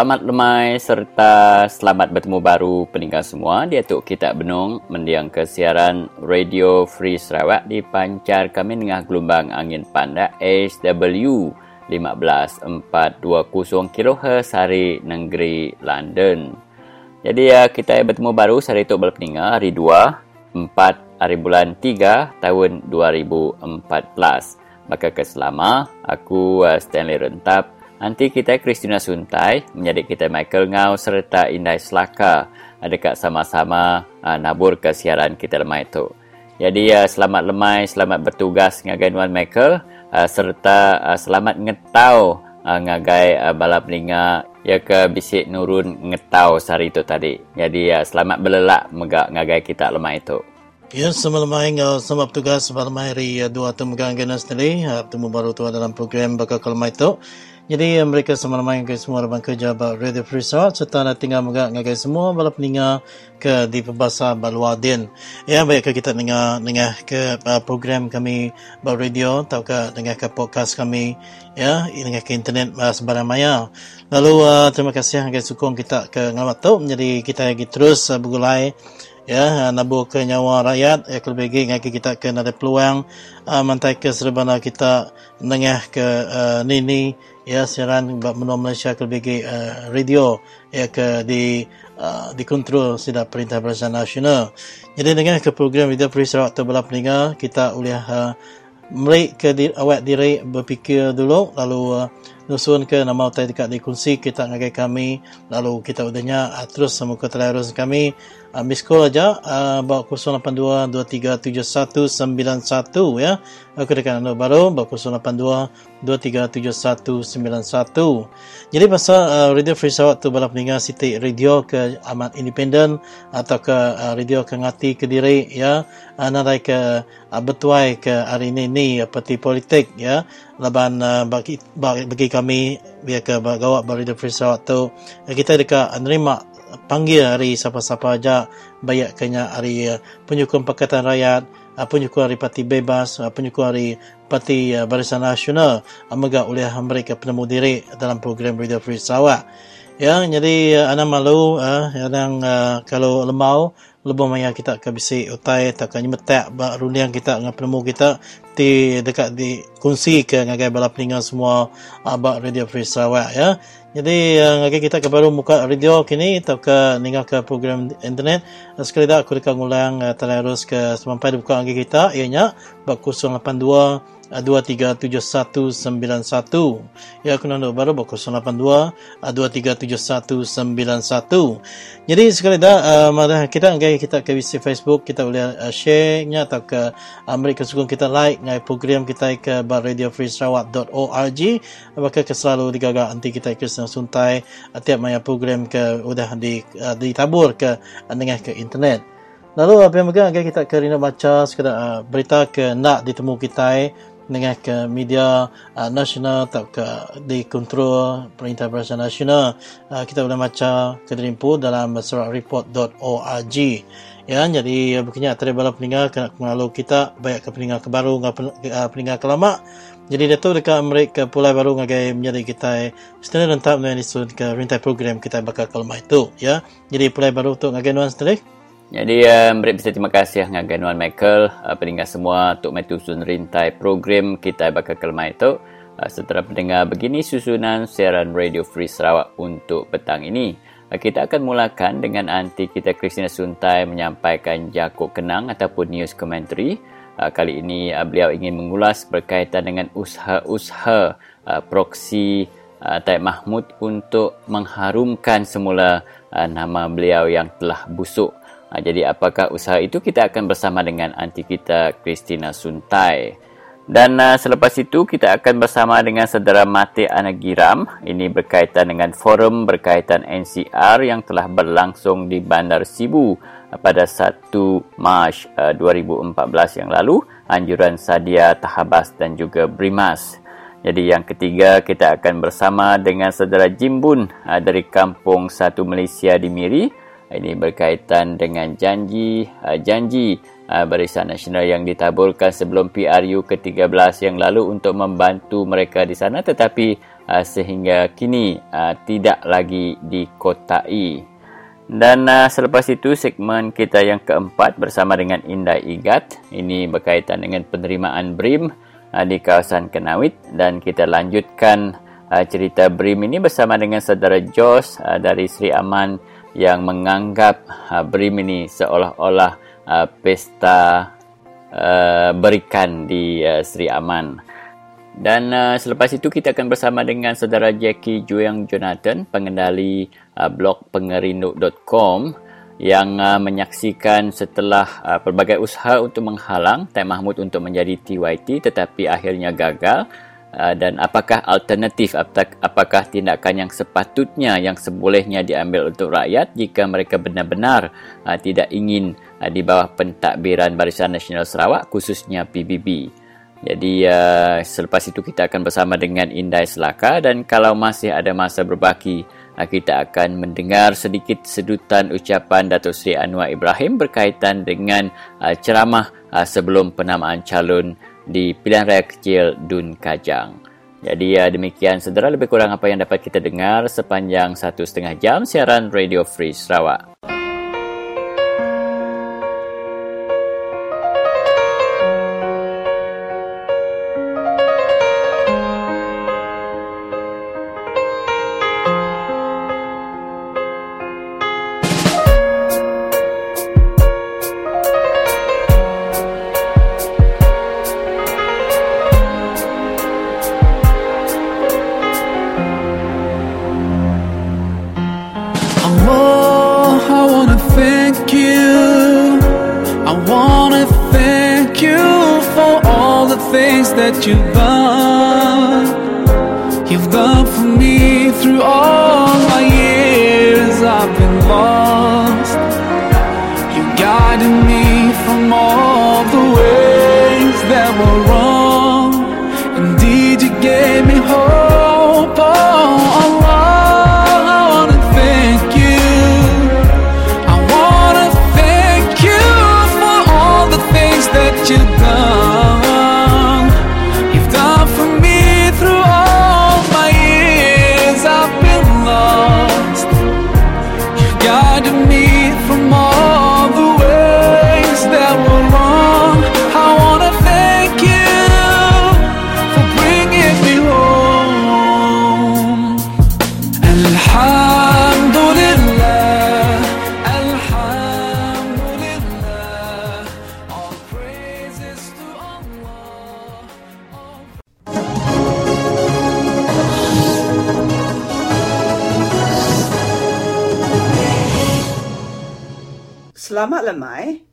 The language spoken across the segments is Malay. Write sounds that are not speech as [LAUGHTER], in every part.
selamat lemai serta selamat bertemu baru peninggal semua di Atuk Kitab Benung mendiang kesiaran Radio Free Sarawak dipancar kami dengan gelombang angin pandak SW 15420 kHz hari negeri London. Jadi ya kita bertemu baru hari itu berpeninggal hari 2 4 hari bulan 3 tahun 2014. Maka keselama aku uh, Stanley Rentap Nanti kita Christina Suntai, menjadi kita Michael Ngau serta Indai Selaka dekat sama-sama uh, nabur ke siaran kita lemai itu. Jadi uh, selamat lemai, selamat bertugas ngagai Nuan Michael uh, serta uh, selamat ngetau uh, ngagai uh, balap linga ya ke bisik nurun ngetau sehari itu tadi. Jadi uh, selamat belelak megak ngagai kita lemai itu. Ya, selamat lemai ngau selamat bertugas lemai hari uh, dua tu megang genas tadi. Uh, baru tu dalam program bakal kelemai itu. Jadi mereka semua ramai ke semua orang kerja about Radio Free Sarawak serta nak tinggal megak ngagai semua balap peninga ke di perbasa Baluadin. Ya baik ke kita dengar dengar ke uh, program kami about radio atau ke dengar ke podcast kami ya dengar ke internet uh, sebarang maya. Lalu uh, terima kasih ngagai sukong kita ke ngalamat. Jadi kita lagi terus uh, bergulai ya nabur ke nyawa rakyat ya kelebih lagi kita ke ada peluang uh, mantai ke serbana kita dengar ke uh, nini ya siaran menua Malaysia ke BG uh, radio ya ke di uh, dikontrol sudah Perintah Barisan Nasional. Jadi dengan ke program video Free Sarawak terbelah peninga kita boleh uh, merik ke di, awak diri berfikir dulu lalu uh, nusun ke nama utai dekat dikunci kita ngagai kami lalu kita udahnya uh, terus semuka terus kami uh, miss call aja uh, bawa 082 237191 ya. Aku dekat anda baru bawa 082 237191 jadi pasal uh, radio free sawat tu balap dengar siti radio ke amat independen atau ke uh, radio ke ngati ke diri ya. Narai ke uh, betuai ke hari ini ni peti politik ya. Laban uh, bagi, bagi kami biar ke gawat radio free sawat tu. Kita dekat nerima panggil hari siapa-siapa aja banyak kena hari uh, penyukung Pakatan Rakyat, uh, penyukung hari Parti Bebas, uh, penyukung hari Parti Barisan Nasional amega oleh mereka penemu diri dalam program Radio Free Sarawak. Ya, jadi anak malu yang kalau lemau lebih maya kita ke bisi utai tak kan nyemetak ba runiang kita dengan penemu kita di dekat di kunci ke ngagai balap peningan semua abak radio free Sarawak ya. Jadi yang uh, kita ke baru muka radio kini atau ke ninggal ke program internet. Uh, sekali dah aku dekat ngulang uh, terus ke sampai buka lagi kita ianya bak 082 237191 ya aku nak baru bak 082 237191 jadi sekali dah uh, kita ngai kita ke visi Facebook kita boleh uh, share nya atau ke Amerika Sukun kita like ngai program kita ke radiofreesarawak.org apakah ke selalu digaga nanti kita ke suntai uh, tiap maya program ke udah di uh, ditabur ke uh, dengan ke internet. Lalu apa yang megang kita ke Rina baca sekadar uh, berita ke nak ditemu kita dengan ke media uh, nasional atau ke dikontrol Perintah Barisan Nasional. Uh, kita boleh baca ke Derimpu dalam suratreport.org ya jadi uh, bukannya antara bala peninggal kena mengalu kita banyak ke peninggal ke baru uh, peninggal ke lama jadi Dato dekat mereka pulai baru ngagai menjadi kita setelah rentap dengan isu ke rintai program kita bakal ke itu ya. Jadi pulai baru untuk ngagai nuan setelah jadi, uh, besar terima kasih dengan Ganuan Michael, uh, pendengar semua untuk metu susun rintai program kita bakal kelma itu. Uh, setelah pendengar begini susunan siaran Radio Free Sarawak untuk petang ini. Uh, kita akan mulakan dengan anti kita Christina Suntai menyampaikan jakuk kenang ataupun news commentary. Uh, kali ini uh, beliau ingin mengulas berkaitan dengan usaha-usaha uh, proksi uh, Taib Mahmud untuk mengharumkan semula uh, nama beliau yang telah busuk Ha, jadi apakah usaha itu kita akan bersama dengan anti kita Christina Suntai. Dan uh, selepas itu kita akan bersama dengan saudara Mati Anagiram. Ini berkaitan dengan forum berkaitan NCR yang telah berlangsung di Bandar Sibu uh, pada 1 Mac uh, 2014 yang lalu. Anjuran Sadia Tahabas dan juga Brimas. Jadi yang ketiga kita akan bersama dengan saudara Jimbun uh, dari kampung Satu Malaysia di Miri ini berkaitan dengan janji uh, janji uh, Barisan Nasional yang ditaburkan sebelum PRU ke-13 yang lalu untuk membantu mereka di sana tetapi uh, sehingga kini tidak lagi dikotai. Dan selepas itu segmen kita yang keempat bersama dengan Indah Igat. Ini berkaitan dengan penerimaan BRIM di kawasan Kenawit dan kita lanjutkan cerita BRIM ini bersama dengan saudara Jos dari Sri Aman yang menganggap uh, BRIM ini seolah-olah uh, pesta uh, berikan di uh, Sri Aman. Dan uh, selepas itu kita akan bersama dengan saudara Jackie Juyang Jonathan, pengendali uh, blog pengerindu.com yang uh, menyaksikan setelah uh, pelbagai usaha untuk menghalang Tan Mahmud untuk menjadi TYT tetapi akhirnya gagal. Uh, dan apakah alternatif apakah tindakan yang sepatutnya yang sebolehnya diambil untuk rakyat jika mereka benar-benar uh, tidak ingin uh, di bawah pentadbiran Barisan Nasional Sarawak khususnya PBB. Jadi selepas itu kita akan bersama dengan Indai Selaka dan kalau masih ada masa berbaki kita akan mendengar sedikit sedutan ucapan Datuk Seri Anwar Ibrahim berkaitan dengan ceramah sebelum penamaan calon di pilihan raya kecil Dun Kajang. Jadi uh, demikian saudara lebih kurang apa yang dapat kita dengar sepanjang satu setengah jam siaran Radio Free Sarawak.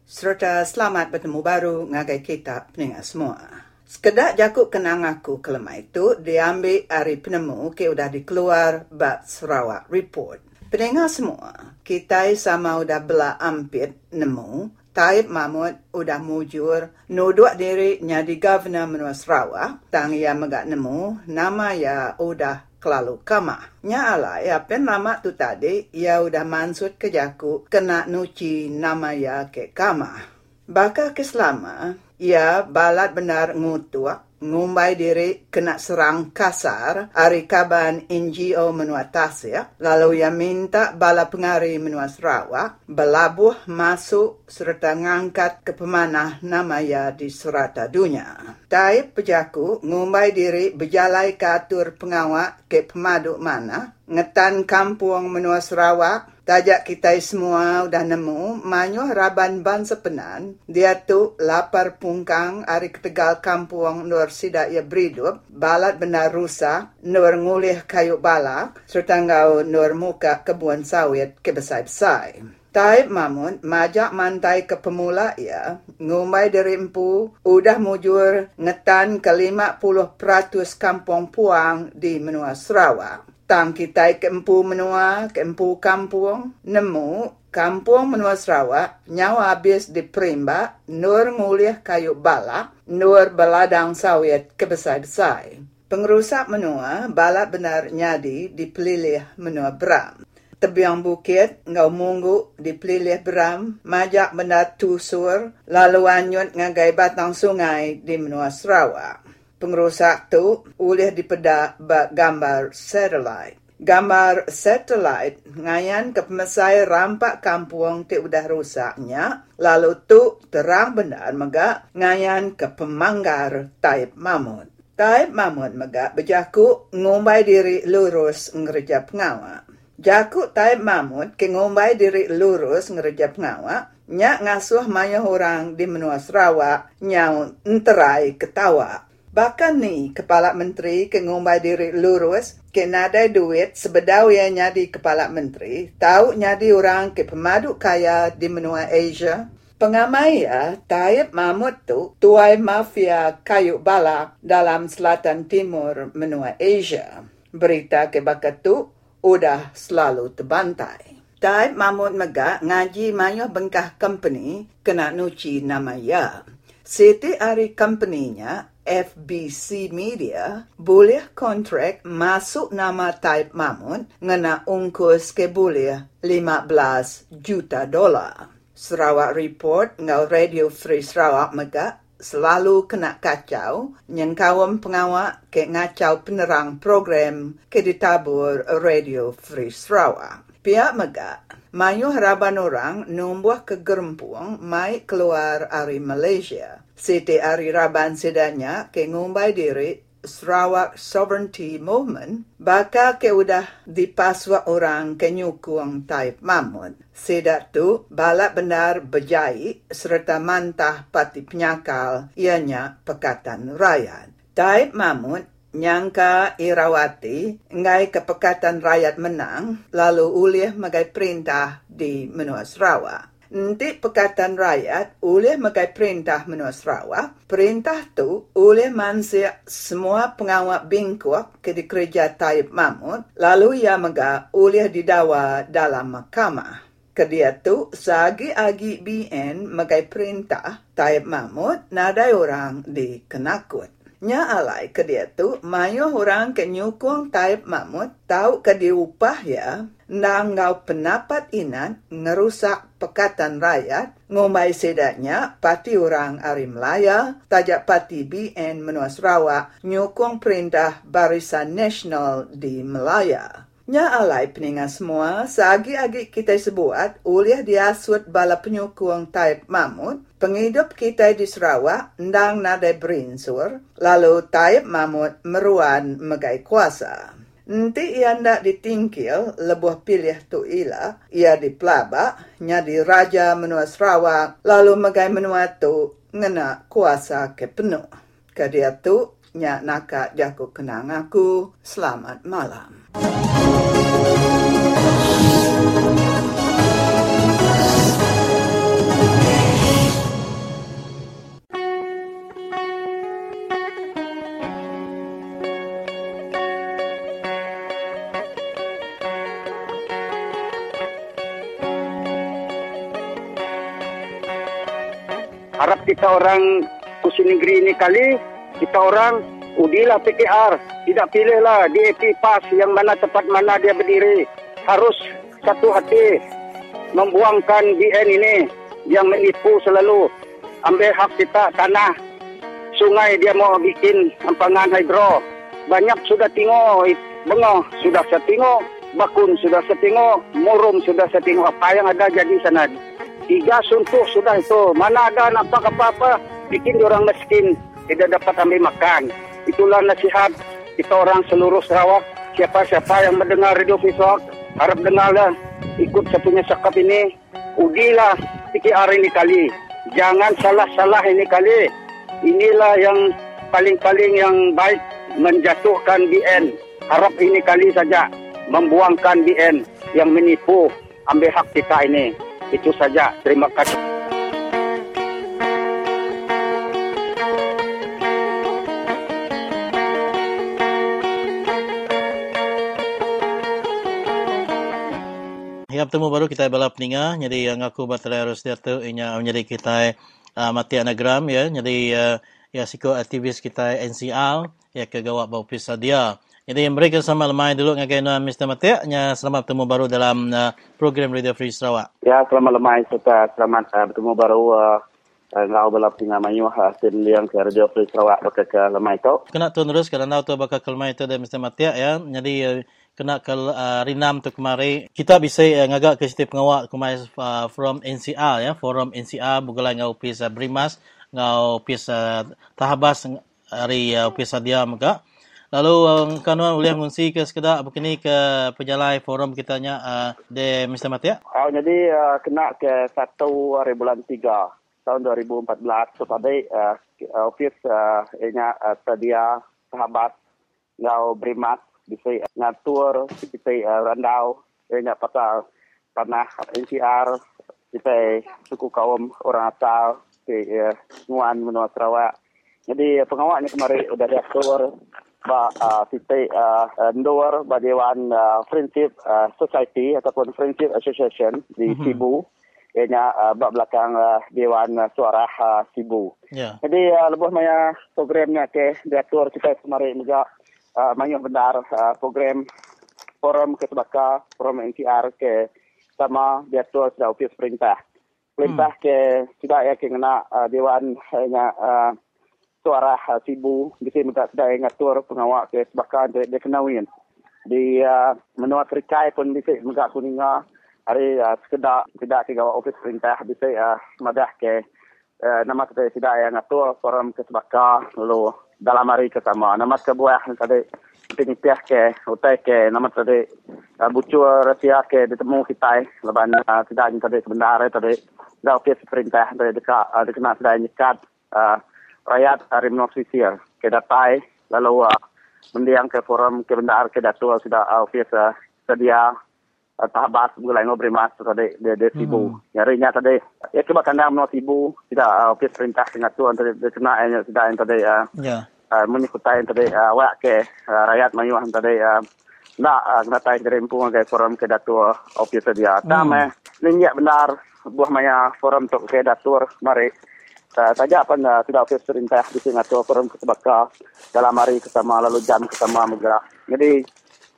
Serta selamat bertemu baru ngagai kita peningat semua. Sekedar jakut kenang aku kelema itu diambil hari penemu ke udah dikeluar bab Sarawak Report. Pendengar semua, kita sama udah bela ampit nemu Taib Mahmud udah mujur nuduk diri jadi governor menua Sarawak. Tang ia megak nemu nama ya udah kelalu kama. Nya ala ya pen nama tu tadi ya udah mansut ke jaku kena nuci nama ya ke kama. Baka keselama ya balat benar ngutua ngumbai diri kena serang kasar hari kaban NGO menua Tasir. Lalu ia minta bala pengari menua Sarawak belabuh masuk serta ngangkat ke pemanah nama ia di serata dunia. Tai pejaku ngumbai diri berjalai ke atur pengawak ke pemaduk mana ngetan kampung menua Sarawak Tajak kita semua udah nemu manyo raban ban sepenan. Dia tu lapar pungkang ari ketegal kampung nur sida ia beridup. Balat benar rusak. Nur ngulih kayu balak. Serta ngau nur muka kebun sawit kebesai-besai. Tai mamun majak mantai ke pemula ia ngumai dari empu udah mujur ngetan ke 50% kampung puang di menua Sarawak tang kita ke empu menua, ke empu kampung, nemu kampung menua Sarawak, nyawa habis di Perimba, nur ngulih kayu bala, nur beladang sawit kebesai-besai. Pengerusak menua, bala benar nyadi di pelilih menua Bram. Tebiang bukit, ngau munggu di pelilih Bram, majak benar tusur, lalu anyut ngagai batang sungai di menua Sarawak. Pengerusak tu boleh dipedak bak gambar satelit. Gambar satelit ngayan ke pemesai rampak kampung ti udah rusaknya. Lalu tu terang benar mega ngayan ke pemanggar taib mamut. Taib mamut mega berjaku ngumbai diri lurus ngerja pengawa. Jaku taib mamut ke ngumbai diri lurus ngerja pengawa. Nyak ngasuh maya orang di menua Sarawak nyau enterai ketawa. Bahkan ni Kepala Menteri ke diri lurus ke nada duit sebedau yang nyadi Kepala Menteri tahu nyadi orang ke pemadu kaya di menua Asia. Pengamai ya, Taib Mahmud tu tuai mafia kayu bala dalam selatan timur menua Asia. Berita ke bakat tu udah selalu terbantai. Taib Mahmud Megak ngaji mayo bengkah company kena nuci nama ya. Siti hari company-nya FBC Media boleh kontrak masuk nama Taib Mamun ngena ungkus ke boleh 15 juta dolar. Sarawak Report ngau Radio Free Sarawak mega selalu kena kacau yang kawan pengawak ke ngacau penerang program ke ditabur Radio Free Sarawak. Pihak mega mayu harapan orang numbuh kegerempuang mai keluar dari Malaysia. Siti Ari Raban sedanya ke ngumbai diri Sarawak Sovereignty Movement baka ke udah dipaswa orang ke nyukung taip mamun. Sedat tu balak benar berjai serta mantah pati penyakal ianya pekatan rakyat. Taip mamun nyangka Irawati ngai kepekatan rakyat menang lalu ulih magai perintah di menua Sarawak. Nanti Pekatan Rakyat oleh magai perintah menua Sarawak. Perintah tu oleh mansia semua pengawak bingkuk ke di kerja Taib Mahmud. Lalu ia maga oleh didawa dalam mahkamah. Kedia tu sagi agi BN magai perintah Taib Mahmud nadai orang di kenakut. Nya alai ke dia tu, mayo orang ke nyukung Taib Mahmud tahu ke dia upah ya, ngau pendapat inan ngerusak pekatan rakyat, ngomai sedaknya pati orang Ari Melaya, tajak pati BN Menua Sarawak, nyukung perintah Barisan Nasional di Melaya. Nya alai peningan semua, sagi-agi kita sebuat, uliah diasut bala penyukung Taib Mahmud, penghidup kita di Sarawak, ndang nadai berinsur, lalu Taib Mahmud meruan megai kuasa. Nanti ia ndak ditingkil, lebuh pilih tu ila, ia di pelaba, nya di Raja Menua Sarawak, lalu megai menua tu ngena kuasa ke penuh. Kedia tu, nya nakak jaku kenang aku, selamat malam. Kita orang Kusi Negeri ini kali, kita orang udilah PKR. Tidak pilihlah DAP PAS yang mana tempat mana dia berdiri. Harus satu hati membuangkan BN ini yang menipu selalu. Ambil hak kita tanah. Sungai dia mau bikin empangan hidro. Banyak sudah tengok. Bengah sudah saya tengok. Bakun sudah saya tengok. Murum sudah saya tengok. Apa yang ada jadi sana. Tiga suntuk sudah itu. Mana ada nampak apa-apa. Bikin orang miskin. Tidak dapat ambil makan. Itulah nasihat kita orang seluruh Sarawak. Siapa-siapa yang mendengar Radio Fiswak, harap dengarlah ikut satunya sekap ini. Udilah PKR ini kali. Jangan salah-salah ini kali. Inilah yang paling-paling yang baik menjatuhkan BN. Harap ini kali saja membuangkan BN yang menipu ambil hak kita ini. Itu saja. Terima kasih. yang bertemu baru kita bala peninga jadi yang aku batalai harus dia tu inya menjadi kita uh, mati anagram ya jadi uh, ya siko aktivis kita NCR ya ke gawat bau pisah dia jadi yang mereka sama lemai dulu ngagai no Mr. Mati nya selamat bertemu baru dalam uh, program Radio Free Sarawak ya selamat lemai serta selamat uh, bertemu baru uh, ngau bala pinga mayu hasil liang ke radio Free Sarawak baka ke lemai tu. Kena tu terus kerana tu baka ke lemai tu dan Mr. Matia ya. Jadi uh, kena ke uh, rinam tu kemari. Kita bisa uh, ngagak ke setiap pengawal kemari uh, from NCR ya. Forum NCR bukan ngau pis uh, Brimas ngau pis uh, tahabas hari uh, pis dia maka. Lalu um, kanuan boleh mengungsi ke sekedar begini ke penjalai forum kita nya uh, de Mr. Matia? Oh, jadi uh, kena ke satu hari bulan tiga tahun 2014 so tadi uh, office uh, inya uh, sedia sahabat ngau brimat bisa ngatur kita uh, randau inya pasal tanah NCR kita suku kaum orang asal di uh, Nguan Menua Sarawak. Jadi pengawalnya kemarin sudah diatur ba uh, kita uh, ndor ba dewan uh, friendship uh, society ataupun friendship association di mm-hmm. Sibu ianya uh, belakang uh, dewan uh, suara uh, Sibu. Yeah. Jadi uh, lebih maya programnya ke diatur kita kemarin juga uh, mayuh benar uh, program forum kesebaka forum NTR ke sama diatur sudah ofis perintah. Perintah hmm. ke tidak ya ke kena uh, dewan hanya uh, suara uh, sibu. Di sini minta sedai ngatur pengawal ke sebakan de, de kenawin di uh, menua terikai pun di sini minta kuninga hari uh, sekedar tidak ke gawat ofis perintah di sini uh, madah ke uh, nama kita tidak yang ngatur forum ke lalu dalam hari ke sama. Nama ke buah tadi pinipiah ke utai ke nama tadi uh, bucur rahasia ke ditemu kita leban uh, tidak tadi sebenarnya tadi dah ofis perintah tadi dekat uh, dekat sedai nyikat uh, rakyat hari menofisir ke datai lalu uh, mendiang ke forum ke bendar ke datu sudah uh, office uh, sedia uh, tahabas mulai ngobrol mas tadi de de sibu hmm. tadi ya ke bakal nam no sibu tidak uh, office perintah dengan tu tadi de kena nya sudah yang tadi uh, yeah. uh, menikutai tadi uh, wa ke uh, rakyat mayuh tadi uh, nak uh, kena tai dari empung ke forum ke datu uh, office sedia hmm. tama ni benar buah maya forum tu ke datu mari saja apa uh, sudah ofis perintah di Singapura forum kesebaka dalam hari kesama lalu jam kesama bergerak. Jadi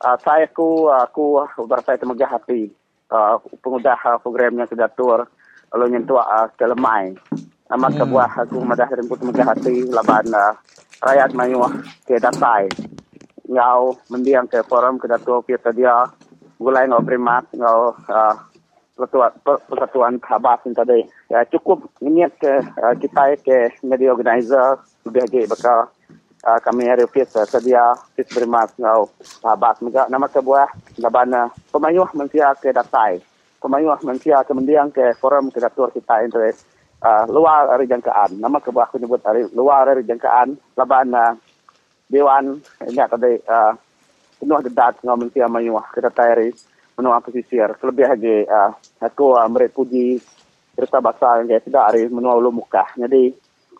uh, saya ku aku berasa temuga hati uh, pengudah uh, programnya sudah tur lalu nyentuh uh, ke lemai. Nama hmm. kebuah aku madah rimpu temuga hati laban uh, rakyat mayu ke datai. Ngau mendiang ke forum ke datu kita dia gulai ngau primat ngau uh, persatuan khabat ini tadi. Ya cukup niat ke uh, kita ke media organizer lebih lagi bakal uh, kami hari ofis uh, sedia ofis bermas ngau khabat juga nama sebuah labana pemayuh manusia ke datai pemayuh manusia ke mendiang ke forum ke datur kita ini uh, luar dari jangkaan. Nama sebuah menyebut dari luar dari jangkaan labana dewan. Ini tadi uh, penuh dedat ngau manusia mayuh ke datai menua pesisir. Selebih lagi, uh, aku uh, merit puji cerita bahasa yang tidak hari menua ulu muka. Jadi,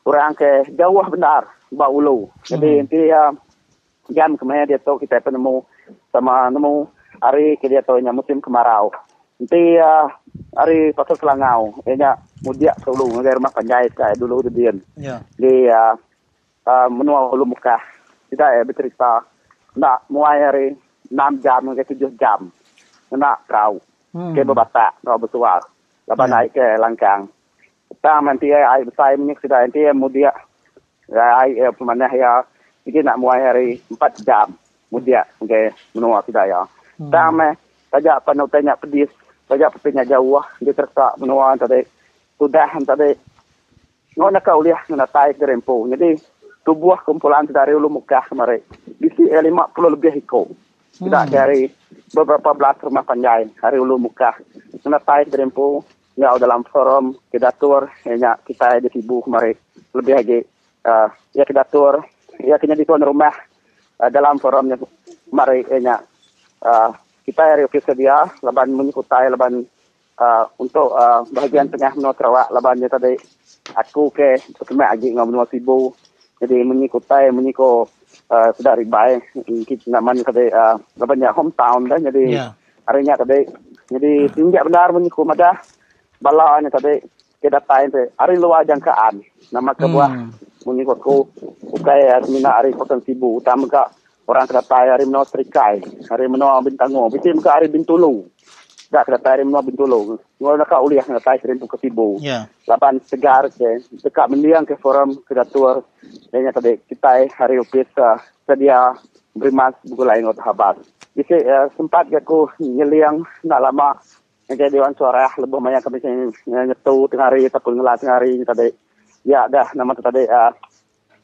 orang ke jauh benar, bawa ulu. Jadi, hmm. nanti uh, jam kemarin dia tahu kita penemu sama nemu hari ke dia tahu musim kemarau. Nanti uh, hari pasal selangau, ia mudiak ke ulu, rumah panjai saya dulu di dia. Yeah. Di uh, uh, menua ulu muka. Tidak ya, bercerita. Nak, mulai hari 6 jam, ngagai 7 jam nak perahu. Hmm. Ke berbata, perahu bersuar. Lepas yeah. naik ke langkang. Kita nanti air besar ini sudah nanti mudia. Air pemanah ya. Ini nak mulai hari 4 jam. Mudia. Okay. Menua tidak ya. Hmm. Kita hmm. saja penuh tanya pedis. Saja pepinya jauh. Dia tersak menua tadi. Sudah tadi. Nggak nak kau lihat. Nggak taik ke rempu. Jadi tubuh kumpulan dari ulu muka kemarin. Bisi 50 lebih ikut. Tidak hmm. dari beberapa belas rumah panjai hari ulu muka. Kena tai berempu ya dalam forum kedatur ya kita di sibu kemarin lebih lagi uh, ya kedatur ya kena di tuan rumah uh, dalam forumnya mari ya uh, kita hari ofis dia laban mengikutai laban uh, untuk uh, bahagian tengah menua Sarawak labannya tadi aku ke kemai lagi ngomong sibu jadi mengikutai mengikut uh, sudah ribai. Kita nak mana tadi uh, banyak hometown dah. Jadi yeah. harinya tadi jadi tinggi benar menyuku madah bala ni tadi kita tain tu hari luar jangkaan. Nama kebuah hmm. menyuku aku ukai mina hari kosan sibu utama ka orang kata tai hari menau terikai hari menau bintango bisim ka hari bintulu dah kena tarik menua bintulung. Ngol nak uliah nak tarik sering ke tibu. Ya. Lapan segar ke dekat mendiang ke forum kedatur dan yang tadi kita hari upis uh, sedia berimas buku lain untuk habat. Bisa uh, sempat ke aku nyeliang nak lama ngaji dewan suara lebih banyak kami nyetu tengah hari ataupun ngelas tengah hari tadi. Ya dah nama tadi uh,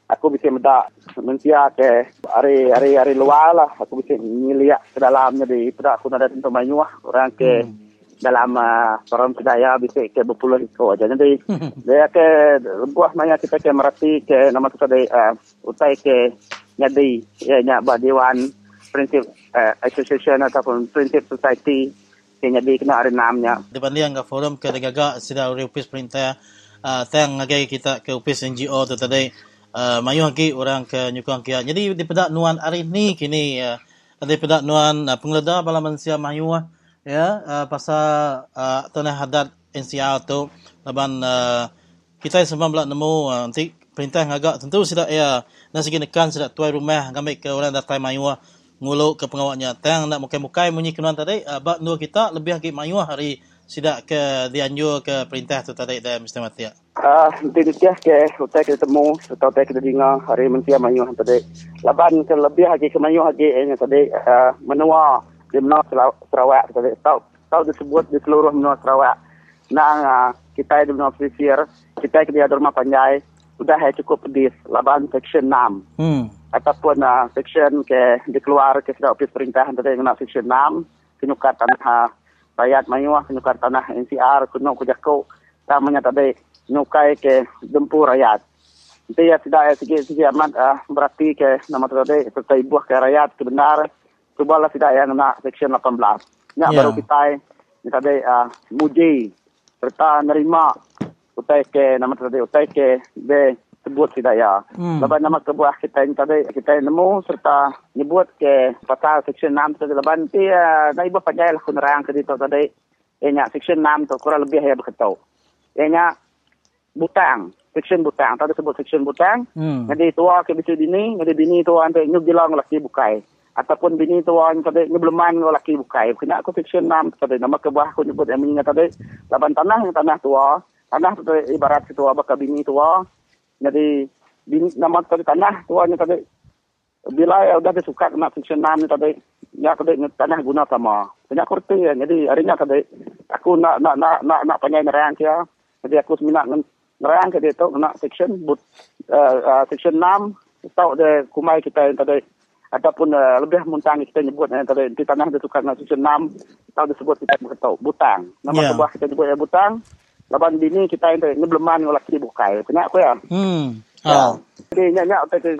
aku bisa mendak mensia ke hari hari hari luar lah. Aku bisa ngeliat ke dalamnya di tidak aku ada tentu mayuah orang ke hmm. dalam uh, forum kedaya bisa ke berpuluh iko aja. Jadi [LAUGHS] dia ke buah maya kita ke merati ke nama tu tadi uh, utai ke nyadi. Ya nyak dewan prinsip uh, association ataupun prinsip society. Ke nyadi kena ada namanya di banding ke forum ke gagak sudah upis perintah uh, tang ngagai kita ke upis NGO tu tadi uh, mayuh lagi orang ke nyukang kia. Jadi di pedak nuan hari ni kini uh, di pedak nuan uh, pengleda bala manusia mayuh ya uh, pasal uh, tanah hadat NCR tu. Laban uh, kita semua belak nemu uh, nanti perintah ngagak tentu sudah ya nasi nekan sudah tuai rumah ngambil ke orang datai mayuh nguluk ke pengawaknya tang nak mukai-mukai munyi kenuan tadi uh, bak dua kita lebih lagi mayuh hari sidak ke dianjur ke perintah tu tadi dah mesti mati Ah, nanti dia ke hotel kita temu, atau hotel kita dengar hari mentia mayu tadi. Laban ke lebih lagi ke mayu lagi ini tadi uh, menua di menua Sarawak tadi. Tahu tahu disebut di seluruh menua Sarawak. Nah, uh, kita di menua pesisir, kita di rumah panjai, sudah cukup pedis. Laban section 6. Hmm. Ataupun uh, section ke dikeluar ke sudah ofis perintah tadi dengan section 6, kenyukat tanah rakyat mayuah nyukar tanah NCR kuno kujako tamanya tadi nukai ke dempu rakyat. Itu ya tidak ya segi amat uh, berarti ke nama tadi serta ibu ke rakyat kebenar Kubalah tidak ya nak section 18. Nya yeah. baru kita ni tadi uh, muji serta nerima utai ke nama tadi utai ke de sebut tidak ya. Hmm. Lepas nama kebuah kita ini tadi kita nemu serta nyebut ke pasal section 6 tadi lepas nanti uh, na ibu panjai lah kunerang ke dito tadi. Ianya section 6 tu kurang lebih ya berketau. Ianya butang section butang tadi sebut section butang. Hmm. Jadi tua ke bisu dini, jadi bini tua ante nyuk gilang laki bukai. Ataupun bini tua tadi nyebleman laki bukai. Kena aku section 6 tadi nama kebuah aku nyebut yang mengingat tadi. Lepas tanah tanah tua. Tanah tu ibarat ketua bakal bini tua jadi bini, nama tadi tanah tuanya tadi bila ya udah disuka kena section 6 ni tadi ya tadi tanah guna sama banyak kurti ya jadi harinya tadi aku nak nak nak nak nak panjang nerang kia jadi aku seminat nerang ke dia tu nak section but uh, uh, section 6 tahu de kumai kita yang tadi ataupun uh, lebih muntang kita nyebut yang tadi di tanah disuka kena section 6 tahu disebut kita tahu butang nama yeah. sebuah kita sebut ya butang Laban bini kita ini ini belum mana lagi dibuka. Kenapa aku ya? Hmm. Oh. Jadi nyak utai ke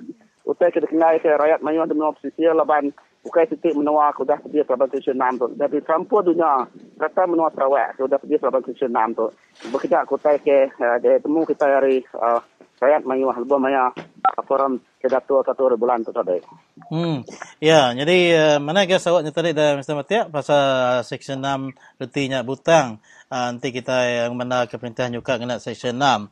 utai ke kenal ke rakyat mayu ada menua pesisir laban bukai titik menua aku dah pergi Pelabuhan Stesen 6 tu. Jadi campur dunia kata menua Sarawak aku dah pergi Pelabuhan Stesen 6 tu. Bekerja aku utai ke uh, dia temu kita hari uh, rakyat mayu lebih banyak forum kedatua satu bulan tu tadi. Hmm. Ya, jadi uh, mana guys awaknya tadi dah Mr. Matiak pasal section 6 retinya butang uh, nanti kita yang mana ke perintah juga kena section 6.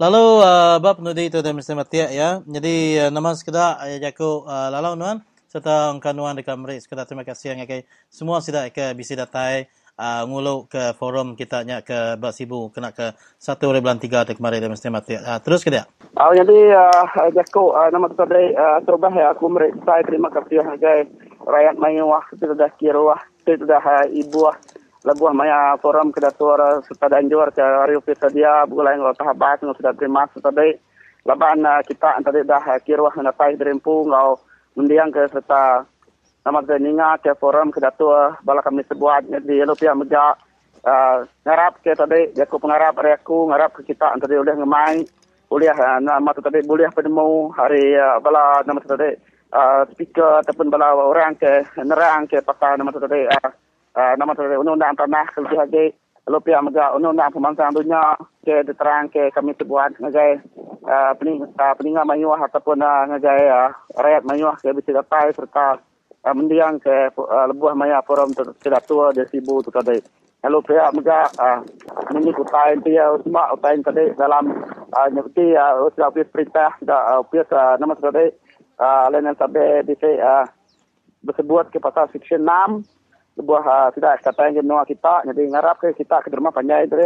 Lalu uh, bab nudi itu dan mesti mati ya. Jadi uh, nama sekedar ayah jaku uh, lalau nuan serta angka nuan dekat mereka sekedar terima kasih yang ke semua sudah ke bisi datai uh, ngulu ke forum kita nya ke Basibu kena ke satu hari bulan tiga tu kemarin dan mesti mati. Uh, terus ke dia. Oh, jadi uh, jaku uh, nama tu tadi uh, terubah ya aku mereka saya terima kasih yang rakyat mayu wah kita dah kira wah kita dah uh, ibu wah. Labuah maya forum kedatur serta danjur ke Rio Pisadia bulai ngau tahabat ngau sudah terima. Tadi laban uh, kita tadi dah kirwah natai derempu ngau mendiang ke serta nama ninga ke forum kedatur bala kami sebuat di Eropia meja uh, ngarap ke tadi jaku pengarap hari aku ngarap ke kita tadi boleh ngemai boleh uh, nama tu tadi boleh penemu hari uh, bala nama tu tadi uh, speaker ataupun bala orang ke nerang ke pasal nama tu tadi uh, uh, nama tu undang-undang tanah lebih lagi lalu pihak mega undang-undang pembangunan dunia ke diterang ke kami sebuat ngagai uh, pening, uh, peninggal mayuah ataupun ngagai uh, rakyat mayuah ke bisa dapat serta mendiang ke lebuah maya forum tua di sibu tu tadi. Lalu pihak mega ini kutain dia semua kutain tadi dalam uh, usaha ofis perintah da ofis uh, nama uh, lain yang sampai di uh, bersebut ke pasal section 6 sebuah uh, sudah kata yang jenuh kita. Jadi ngarap ke kita ke rumah panjai tu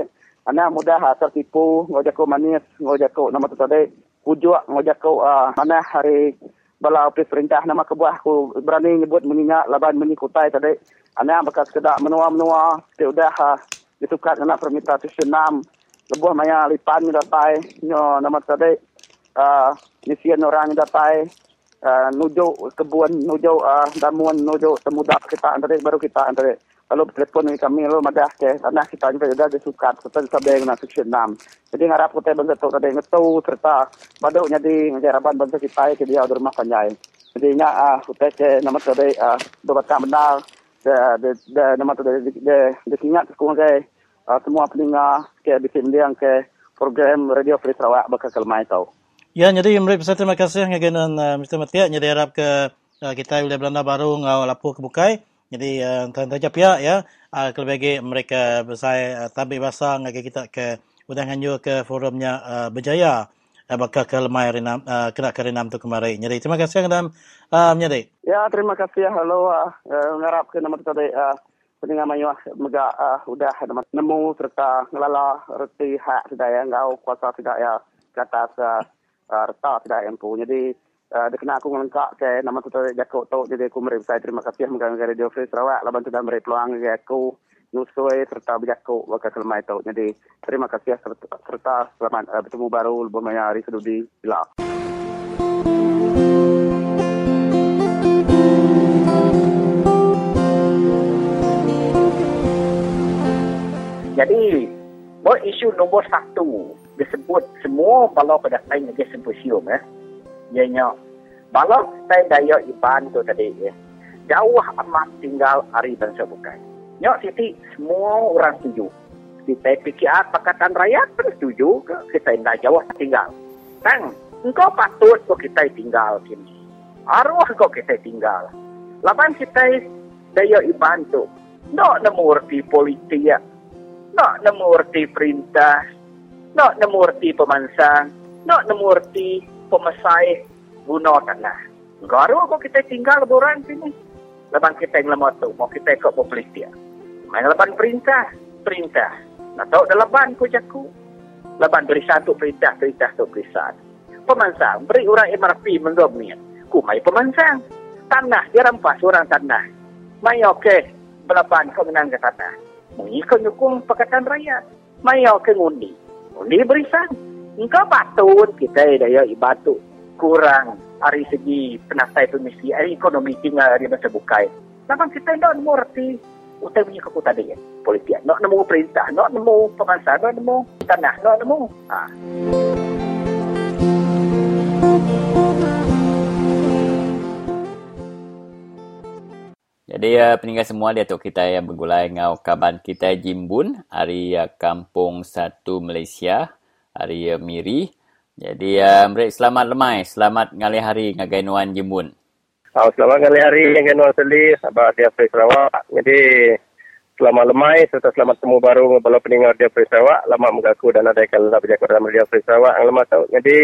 ana mudah uh, tertipu ngojak ko manis ngojak nama tu tadi kujuk ngojak ko uh, mana hari bala ofis perintah nama kebuah ku berani nyebut mengingat laban menyikutai tadi. Ana bekas kedak menua-menua sudah uh, disukat anak permintaan tu senam. Lebuh maya lipan ni datai nyo nama tadi uh, nisian orang ni datai uh, nuju kebun nuju uh, damuan nuju semudah kita antara baru kita antara kalau telefon ni kami lo madah ke tanah kita juga sudah disukat serta sabeng na section 6 jadi ngarap kita bangsa tu tadi ngetu serta baduk jadi ngaraban bangsa kita ke dia rumah panjai jadi nya ah kita ke nama tadi ah uh, beberapa benar. De de nama tadi de de de ingat ku ke semua pendengar ke di sini yang ke program radio Free Sarawak bakal kelmai tau. Ya, jadi Mri Pesat terima kasih ngagenan uh, Mr. Matia. Jadi harap ke uh, kita boleh Belanda baru ngau lapu ke bukai. Jadi uh, tuan-tuan pihak ya, uh, bagi mereka bersai uh, tabik bahasa ngage kita ke undangan juga ke forumnya uh, berjaya uh, bakal ke lemai renam, uh, kena ke tu kemarin. Jadi terima kasih ngedam uh. Ya, terima kasih. Halo, uh, uh, ngarap ke nama tadi uh, pendengar mayuah mega uh, udah nemu serta ngelala reti hak sudah ya ngau kuasa sudah ya kata uh, uh, reta tidak yang pu. Jadi uh, dia kena aku ngelengkak ke nama tu tadi jakok tu. Jadi aku meri saya terima kasih mengang Radio Free Sarawak. Laban tu dah meri peluang ke aku nusui serta berjakok wakil kelemai tu. Jadi terima kasih serta, serta selamat uh, bertemu baru lebih hari sedudi. Bila. Jadi, buat isu nombor satu disebut semua balok pada saya negeri simposium ya. Ianya balok saya daya iban tu tadi ya. Jauh amat tinggal hari bangsa bukan. Nyok siti semua orang setuju. Kita PKR Pakatan Rakyat pun setuju ke kita tidak jauh tinggal. Tang, engkau patut kok kita tinggal kini. Arwah kok kita tinggal. Lapan kita daya iban tu. Nak nemu politik ya. Nak nemu perintah nak nemurti pemansang, nak nemurti pemesai guna tanah. Garu kok kita tinggal boran sini. Lepas kita yang lemah tu, mau kita ikut politik. Main lepas perintah, perintah. Nak tahu dalam ban ku jaku. Lepas beri satu perintah, perintah tu beri satu. Pemansang, beri orang MRP mendomit. Ku mai pemansang. Tanah, dia rampas orang tanah. Mai okey, belapan kau menang ke tanah. Mengikut nyukung Pakatan Rakyat. Mai okey ngundi dia berisan. Engkau patut kita daya ibatu kurang dari segi penasai permisi, dari ekonomi tinggal di masa bukai. Namun kita tidak mengerti utai punya keku tadi ya, politik. Nak nemu perintah, nak nemu pemangsa, nak nemu tanah, nak nemu. Ha. Jadi uh, peninggal semua dia tu kita yang bergulai ngau kaban kita Jimbun hari uh, kampung satu Malaysia hari uh, Miri. Jadi uh, selamat lemai, selamat ngali hari ngagainuan Jimbun. Oh, selamat ngali hari ngagainuan seli sahabat dia Free Sarawak. Jadi selamat lemai serta selamat temu baru ngabala peninggal dia Free Sarawak. Lama mengaku dan ada ikan lah berjaga dalam dia Free Sarawak yang lemah tahu. Jadi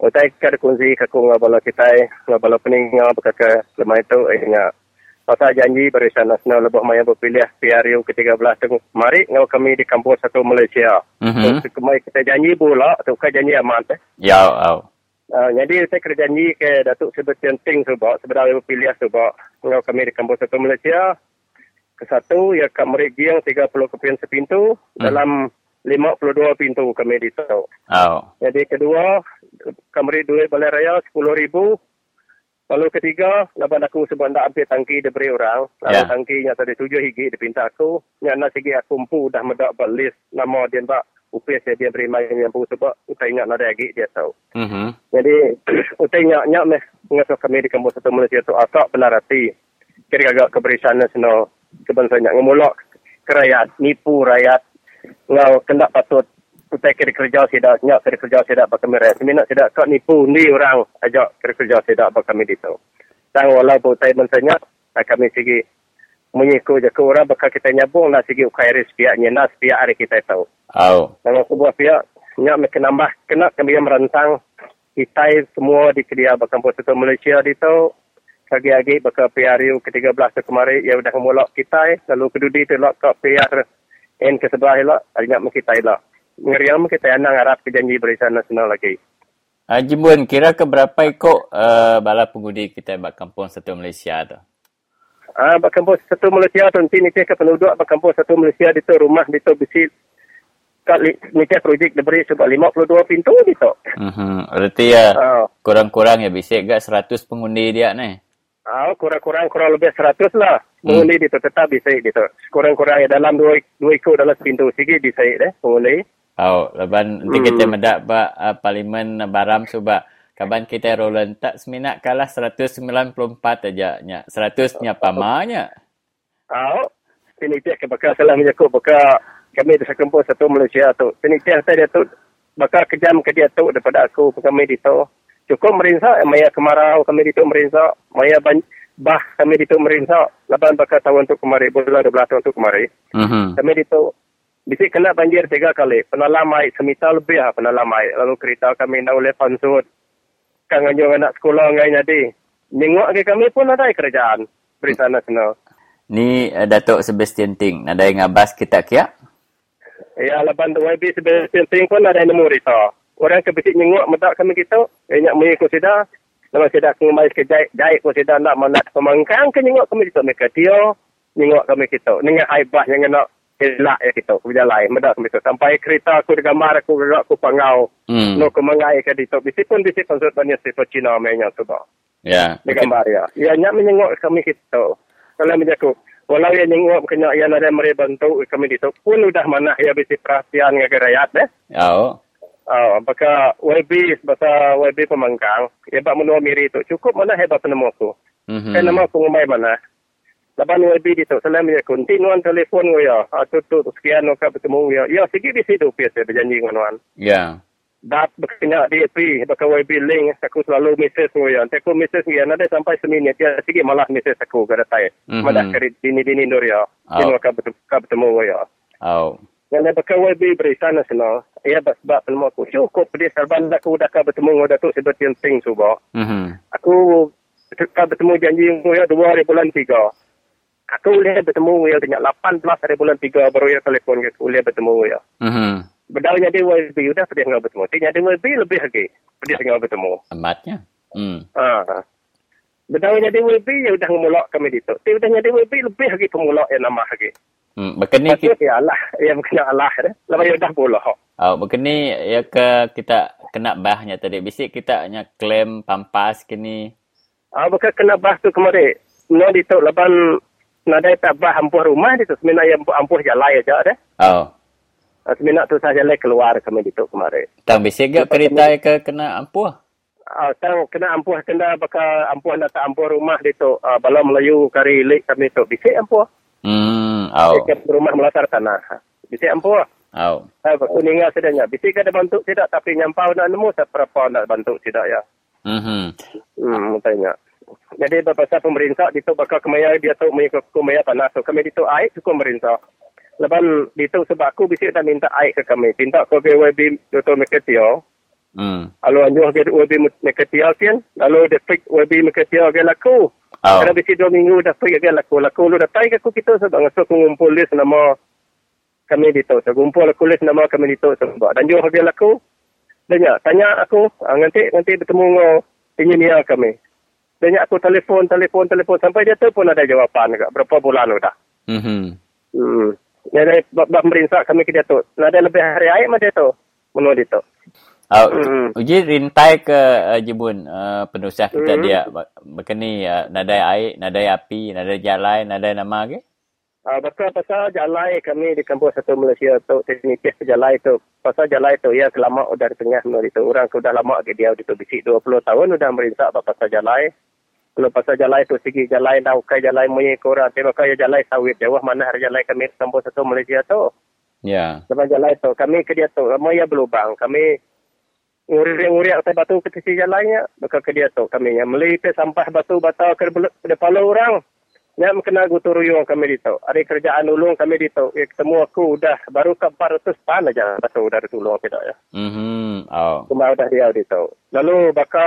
Utai kada kunci kaku ngabala kita, ngabala peninggal berkata lemah itu, eh, Pasal janji Barisan Nasional Lebah Maya berpilih PRU ke-13 tu. Mari ngau kami di kampus satu Malaysia. Mm-hmm. So, kemai kita janji pula, tu kan janji aman. Eh? Ya, oh. Uh, jadi saya kena janji ke Datuk Sebastian Ting sebab sebenarnya berpilih sebab ngau kami di kampus satu Malaysia. Ke satu, ya Kak Merik Giang 30 kepian sepintu mm. dalam 52 pintu kami di tahu. Oh. Jadi kedua, Kamri duit balai raya 10 ribu Lalu ketiga, laban aku sebab nak ambil tangki diberi orang. Lalu yeah. tangki yang tadi tujuh higi dipinta aku. Yang nak segi aku empu dah medak buat list nama dia mbak. UPS dia beri main yang pun sebab utai ingat nada lagi dia tahu. Mm-hmm. Jadi [CLEARS THROAT] utai ingat ingat meh mengasuh kami di kampus satu Malaysia tu asal benar hati. Kira agak keberisan nasional sebenarnya ngemulak kerayat, nipu rakyat. Ngau kena patut utai kira kerja tidak nyak kira kerja tidak bak kami res minat tidak kau nipu ni orang ajak kira kerja tidak bak kami itu dan walaupun utai mensanya kami segi menyiku je ke orang bakal kita nyabung nak segi ukai res pihaknya pihak hari kita tahu oh. dan sebuah pihak nyak makin nambah kena kami yang merantang kita semua di kedia bakal kampus itu Malaysia di tahu Pagi-pagi bakal PRU ke-13 tu kemarin, ia dah mulak kita. Lalu kedudi tu lak kat PR N ke sebelah elok, ada nak kita Ngeriam kita yang harap ke janji Barisan Nasional lagi. Haji Bun, kira ke berapa ikut uh, bala pengundi kita bak kampung satu Malaysia tu? Ah, bak kampung satu Malaysia tu, nanti ni ke penduduk bak kampung satu Malaysia di tu rumah di tu besi kat ni ke projek diberi sebab 52 pintu di tu. Mhm. Berarti ya uh, kurang-kurang ya bisa gak 100 pengundi dia ni. Ah, kurang-kurang kurang lebih 100 lah. Pengundi hmm. di tu tetap bisa di tu. Kurang-kurang ya dalam dua dua ikut dalam pintu segi bisa deh pengundi. Oh, leban nanti hmm. kita mendak ba uh, parlimen baram sebab kaban kita rolan tak seminat kalah 194 aja nya. 100 nya pamanya. Oh, ini dia ke bakal salah menyakut bakal kami di sekumpul satu Malaysia tu. Ini dia dia tu bakal kejam ke dia tu daripada aku kami di tu. Cukup merinsak maya kemarau kami di tu merinsak maya ban bah kami di tu merinsak laban bakal tahun tu kemarin bulan 12 tahun tu kemarin. Mm-hmm. Kami di tu Bisi kena banjir tiga kali. Penalam air semita lebih lah penalam air. Lalu kereta kami nak oleh pansut. Kan ngajung anak sekolah ngai jadi. Nengok ke kami pun ada kerjaan. Beri sana sana. Ni uh, Datuk Sebastian Ting. Ada yang ngabas kita kia? Ya, laban tu YB Sebastian Ting pun ada yang nemu rita. Orang ke bisik nyengok medak kami kita. Banyak mui konsider. Nama saya dah kembali ke jahit. Jahit konsider nak mana pemangkang ke nyengok kami kita. Mereka dia. Nyengok kami kita. Dengan haibah yang nak elak ya kita aku berjalan medak aku sampai kereta aku dengan gambar aku gerak aku pangau hmm. no aku mengai ke dito bisi pun bisi konsert banyak sifat Cina mainnya tu ba ya yeah. gambar ya ya nyak menyengok kami kita kalau menjaku walau ya nyengok kena ya ada mereka bantu kami dito pun udah mana ya bisi perhatian ngage rakyat deh oh Oh, apakah YB bahasa YB pemangkang, hebat menua miri itu cukup mana hebat penemu aku. Mm-hmm. Kan nama aku ngumai mana. Laban WB di tu, salam ya kontinuan telefon ko ya. Ato tu sekian no ka bertemu ya. Ya sigi di situ pia saya berjanji dengan wan. Ya. Dat berkena DP baka WB link aku selalu message ko ya. Aku message ya ada sampai seminit ya sigi malah message aku kada tai. Mm-hmm. Madah kari dini dini dor ya. Kino ka bertemu ko ya. Oh. Yang baka WB beri sana sana. Ya sebab pelmu aku cukup pedis salban aku dah ka bertemu dengan Datuk seperti yang ting suba. Mhm. Aku ka bertemu janji ko ya dua hari bulan tiga. Aku boleh bertemu Will dengan 18 hari bulan 3 baru ya telefon ke aku boleh bertemu Will. Mhm. Bedalnya dia YB sudah pedih dengan bertemu. Tinya dia YB lebih lagi pedih dengan bertemu. Amatnya. Hmm. Ah. Bedalnya dia YB ya sudah ngemulak kami itu. Tapi udahnya dia YB lebih lagi pemulak yang nama lagi. Hmm, berkini kita... Ya Allah, ya berkini Allah. Lama ya sudah pula. Oh, berkini ya ke kita kena bahnya tadi. Bisik kita hanya klaim pampas kini. Ah, bukan kena bah tu kemarin. No, di tu leban nada tabah ampuh rumah itu sebenarnya yang ampuh jalan aja deh. Oh. Ah, sebenarnya tu saja lek keluar kami itu kemarin. Tang bisa gak kereta ke kena ampuh? Ah, tang kena ampuh kena bakal ampuh nak ampuh rumah itu. Ah, balau Melayu kari lek kami itu bisa ampuh. Hmm, oh. Ke rumah melatar tanah. Bisa ampuh. Oh. Ah, kuninga sedanya. Bisa ke ada bantu tidak tapi nyampau nak nemu seberapa nak bantu tidak ya. Mhm. Hmm, tanya. Jadi berbahasa pemerintah itu bakal kemaya dia tu mengikut kemaya tanah tu. Kami itu air cukup pemerintah. Lepas itu sebab aku bisa dah minta air ke kami. Minta ke WB Dr. Meketio. Hmm. Lalu anjuh ke WB Meketio kan. Lalu depik WB Meketio ke laku. Oh. Kerana bisa dua minggu dah pergi ke laku. Laku lu dah tahu aku kita sebab ngasuk aku ngumpul list nama kami itu. So, ngumpul aku list nama kami itu sebab. Dan juga ke laku. Tanya, tanya aku. Ah, nanti nanti bertemu dengan engineer kami. Dan aku telefon, telefon, telefon. Sampai dia tu pun ada jawapan. Kak. Berapa bulan sudah. Mm-hmm. Hmm. Bab merinsak kami ke dia tu. Ada lebih hari air mah dia tu. Menurut dia tu. Uh, mm. Uji rintai ke uh, jebun uh, penulisah kita mm. dia. Bekini uh, nadai air, nadai api, nadai jalan, nadai nama ke? Uh, betul pasal jalan kami di kampus satu Malaysia tu teknik jalan itu. Pasal jalan itu ya selama udah di tengah menurut itu. Orang sudah lama ke dia itu bisik 20 tahun sudah merinsak pasal jalan. Kalau pasal jalan itu segi jalan dah ukai jalan munyi korang. Tapi kaya jalan sawit jauh mana hari jalan kami kampus satu Malaysia tu. Ya. Yeah. Lepas jalan itu kami ke dia tu. Mau ya berlubang. Kami nguri-nguri atas batu ke sisi jalannya. Maka ke dia tu kami yang melipis sampah batu-batu ke depan orang. Ya, kena gutur ruyung kami di tu. Ada kerjaan ulung kami di tu. Ya, ketemu aku udah baru ke 400 pan aja. Batu udah ditulung kita ya. Mm-hmm. Oh. Cuma udah dia di tu. Lalu baka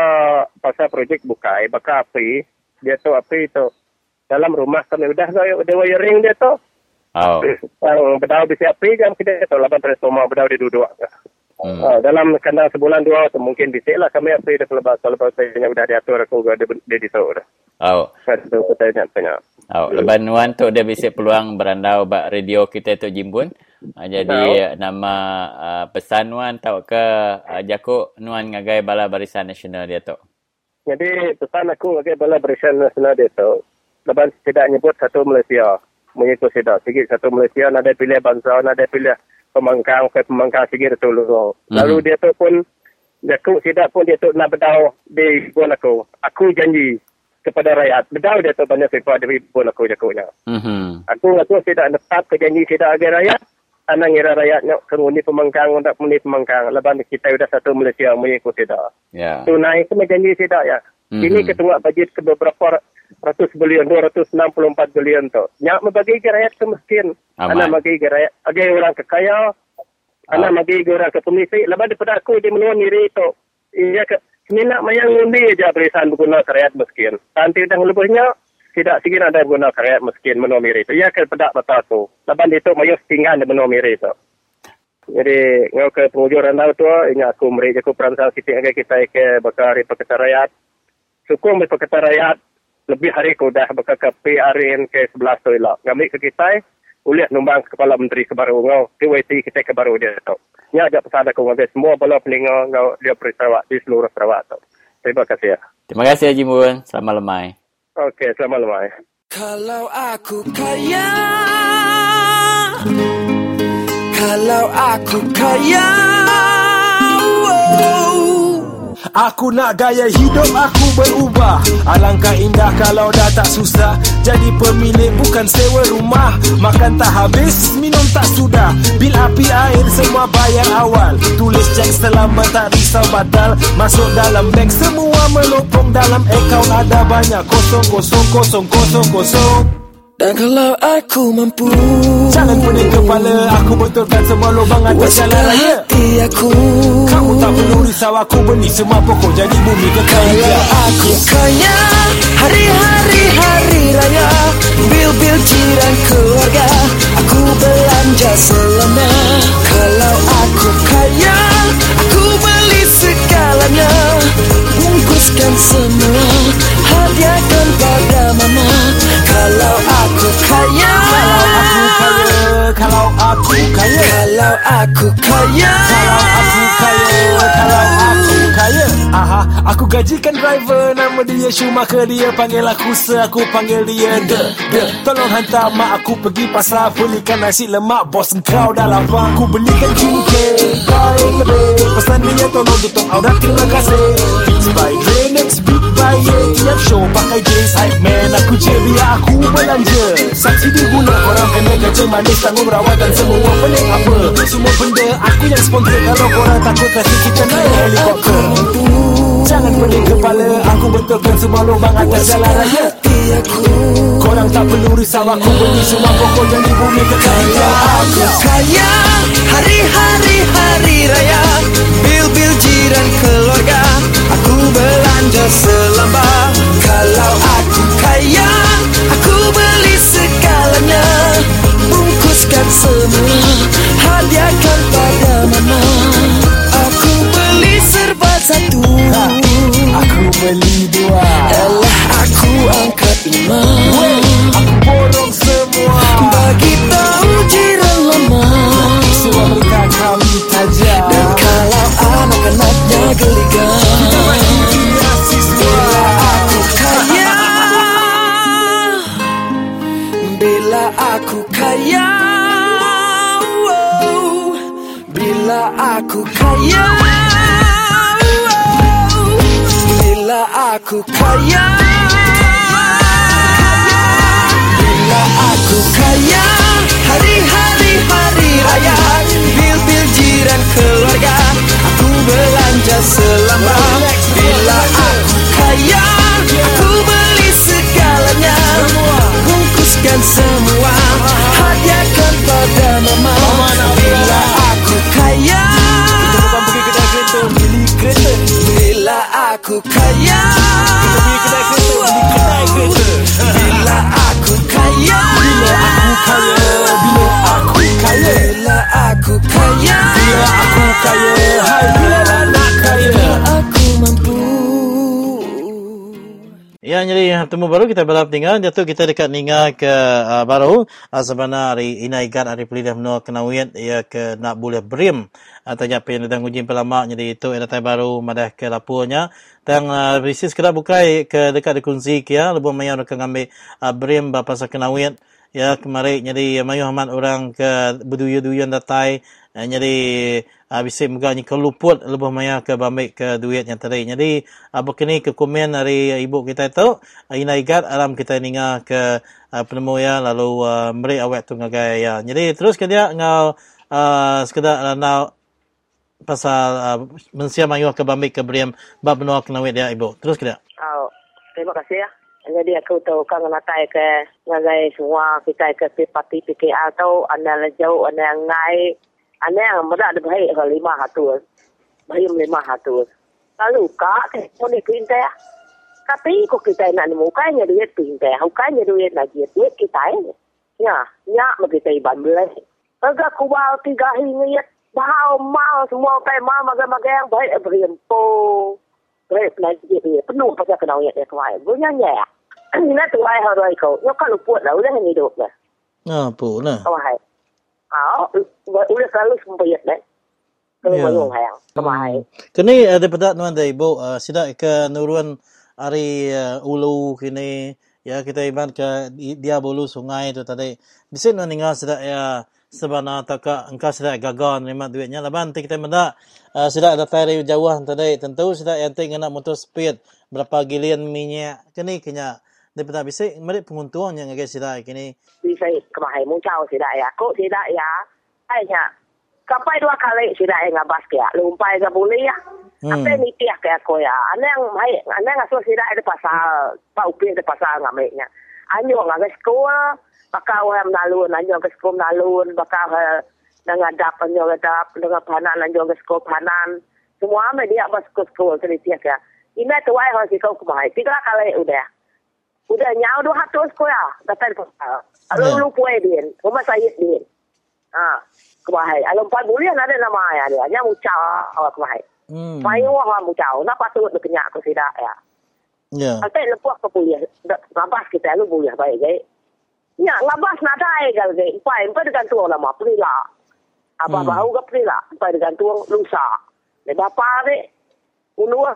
pasal projek bukai, baka api. Dia tu api tu. Dalam rumah kami udah ada wiring dia tu. Oh. [COUGHS] Yang berdau bisi api jam kita tu. Lapan transformer berdau dia duduk. Hmm. Uh, dalam kandang sebulan dua mungkin bisik lah kami api dia kelepas. Kalau saya udah diatur aku dia, dia disau dah. Oh. Tanya. Oh, leban nuan tu dia bisa peluang berandau bak radio kita tu Jimbun. Uh, jadi nama uh, pesan nuan tau ke uh, jakuk nuan ngagai bala barisan nasional dia tu. Jadi pesan aku ngagai bala barisan nasional dia tu. Leban tidak nyebut satu Malaysia. Mengikut tidak. Sikit satu Malaysia nada pilih bangsa, nada pilih pemangkang ke pemangkang sikit tu lu. Lalu Mhm. dia tu pun jakuk tidak pun dia tu nak berdau di pun aku. Aku janji kepada rakyat. Berdau dia tu banyak sifat di pun aku jakuknya. Mhm. Aku ngaku tidak netap ke janji tidak agar rakyat. Anak ngira rakyat nak kenguni pemangkang, nak muni pemangkang. Lepas kita sudah satu Malaysia mengikut tidak. Ya. Tunai itu janji tidak ya. Mhm. Ini ketua bajet ke beberapa ratus bilion, 264 bilion tu. Nyak membagi ke rakyat ke miskin. Aman. Anak bagi ke rakyat, bagi orang ke kaya. Anak bagi ke orang ke pemisik. Lepas daripada aku, dia menua miri itu. Ia ke, Mina mayang ngundi aja berisan berguna rakyat miskin. Nanti dah lebihnya, tidak sikit ada guna ke rakyat miskin menua miri itu. Ia ke pedak betul tu. Lepas itu, mayang setinggan di menua miri itu. Jadi, ngau ke penghujung randau tu, ingat aku meri aku peransang sitik agar kita ke bakar hari pekerja rakyat. Sukung di pekerja rakyat, lebih hari ku dah bakar ke PRN ke 11 tu ilah. Ngambil ke kita, ulihat numbang kepala menteri ke baru ngau, KYT kita ke baru dia tu. Nya ajak pesan aku ngambil semua bala peninga ngau dia Sarawak di seluruh Sarawak tu. Terima kasih ya. Terima kasih Haji Mun. Selamat lemai. Okey, selamat lemai. Kalau aku kaya Kalau aku kaya oh. Aku nak gaya hidup aku berubah. Alangkah indah kalau dah tak susah. Jadi pemilik bukan sewa rumah. Makan tak habis, minum tak sudah. Bil api air semua bayar awal. Tulis cek selamat tak risau batal. Masuk dalam bank semua melopong. Dalam akaun ada banyak. Kosong kosong kosong kosong kosong Dan kalau aku mampu Jangan pening kepala Aku betulkan semua lubang atas Puaskan jalan raya hati aku. Kamu tak perlu risau aku beli semua pokok Jadi bumi kekal Kalau aku kaya Hari-hari hari raya. Bil-bil jiran keluarga Aku belanja selama. Kalau aku kaya Aku beli segalanya. Bungkuskan semua Hadiahkan pada mama kaya. Kalau aku kaya Kalau aku kaya. Kalau aku kaya. Kalau aku kaya Aha, aku gajikan driver Nama dia Schumacher. Dia panggil aku Sir Aku panggil dia De De. Tolong hantar mak aku pergi pasar Belikan nasi lemak Bos kau dah lapar. Aku belikan cingkir Baik lebih. Pesan dia tolong tutup aurat Terima kasih. Beats by Dre Next beat by Ye Tiap show. Pakai jeans Hype man. Aku biar aku belanja. Subsidi guna Korang kena kerja manis Tanggung rawat dan semua pening apa. Semua benda Aku yang sponsor. Kalau korang takut Kasih kita naik helikopter. Jangan pening kepala. Aku betulkan semua lubang atas jalan raya. Korang tak perlu risau. Aku beli semua pokok Yang di bumi kekal hingga Aku kaya. Hari-hari hari raya. Bil-bil jiran keluarga belanja selamba Kalau aku kaya Aku beli segalanya. Bungkuskan semua Hadiahkan pada mama. Aku beli serba satu. Aku beli dua. Elah aku angkat lima. Aku borong semua. Bagi tahu jiran lama Semua mereka Bila aku kaya Bila aku kaya Bila aku kaya Hari-hari hari raya Bil-bil jiran keluarga Aku belanja selama. Bila aku kaya Aku beli segalanya Bungkuskan semua Hadiahkan pada mama. Bila aku aku kaya. Kita bukan pergi kedai kereta. Beli kereta Bila aku kaya. Kita pergi kedai kereta. Beli kedai kereta. Bila aku kaya. Bila aku kaya. Bila aku kaya. Bila aku kaya. Bila aku kaya. Bila aku kaya Ya, jadi temu baru kita berapa tinggal. Jatuh kita dekat ninga ke uh, baru. Uh, sebenarnya hari inai gad hari pelidah menua kenawiyat ya ke nak boleh brim. Atau uh, apa yang datang ujian pelama. Jadi itu yang datang baru madah ke lapunya. Dan uh, bisnis kena bukai ke dekat dikunci kia. Lepas mayar nak ngambil uh, brim pasal kenawiyat. Ya, kemarin jadi mayuh amat orang ke berduya-duyan datai. Uh, jadi uh, bisa megahnya keluput lebih maya ke bambik ke duit yang tadi. Jadi uh, begini ke komen dari ibu kita itu. Uh, ina igat alam kita ninga ke uh, penemu ya lalu uh, meri awet tu ngagai ya. Jadi terus ke dia ngau uh, sekedar uh, nak pasal uh, mensia mayu ke bambik ke beriam bab benua kena dia ibu. Terus ke dia. Oh, terima kasih ya. Jadi aku tahu kan natai ke ngagai semua kita ke parti PKR tahu anda lejau anda ngai anda yang muda ada ke lima hatus. Baik lima hatus. Lalu kak ke pun perintah. Tapi kok kita nak mukanya duit perintah. Mukanya duit lagi duit kita ini. Ya, ya begitu iban belas. Agak kubal tiga hinggit. Bahau mal semua kai mal maga-maga yang baik berimpo. Baik lagi dia penuh pasal kenal ya dia kemarin. Gue nyanyi ya. Ini [CLEARS THROAT] tu ai harus ikut. Yo kalau buat lah udah hidup lah. Ah, apa lah. Oh hai. Ah, udah selalu sempit deh. Kalau Ya. mau hayang. Kemarin. Kini ada pada tuan ibu uh, sida ke nuruan hari uh, ulu kini ya kita iban ke di- dia bulu sungai tu tadi. Bisa nu ninga sida ya sebana taka engka sida gagal nerima duitnya laban ti kita menda uh, sida ada tari jauh tadi tentu sida yang ting nak motor speed berapa gilian minyak kini kenya daripada bisa merik penguntung yang agak sida kini Bisa mau jauh tidak ya. Kok tidak ya? Ayah. Sampai dua kali tidak ya ngabas ya. Lumpai ke boleh ya. Hmm. Apa ni tiak ke aku ya? Ane yang baik, ane yang asal tidak ada pasal, pak upi ada pasal ngamiknya. Anyo nggak ke sekolah, bakal orang nalun, anyo ke sekolah nalun, bakal dengan dap, anyo ke dap, dengan panan, anyo ke sekolah panan. Semua ame dia pas ke sekolah jadi tiak ya. Ini tu ay harus kau kemarin. Tiga kali udah. Udah nyau dua ratus sekolah. Datang pasal. Lalu Ya. lu puai dia, rumah saya dia. Ah, kemarin. Alam empat bulan ada nama ayah dia. Nya mucau awak kemarin. hmm. Mai wah wah mucau. Nak patut berkenyak ke tidak ya. Ya Altai lepuak ke kuliah. Ngabas kita lu kuliah baik gay. Ya, ngabas nak dai gal gay. Pai empat dengan tuang lama pelila. Apa Hmm. bahu ke pelila. Pai dengan tuang lusa. Le bapa de. Unua.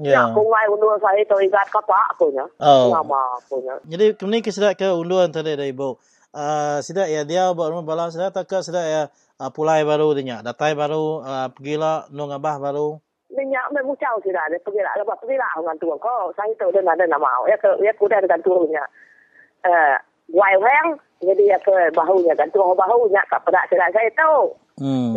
Ya, ya kungai unua saya tu ikat kapak aku nya. Oh. Nama aku nya. Jadi kini kita ke uluan tadi dari ibu. Uh, sida ya dia buat rumah bala sida tak ke sida ya uh, pulai baru dia datai baru uh, pergilah nung abah baru. Minyak me mucau sudah ada pergi lah lepas pergi lah dengan tuang kau saya tu dia ada nama ya ke ya kuda dengan tuangnya eh wai wang jadi ya ke bahunya. Kan tuang bahunya kat pada sudah saya tahu. Hmm.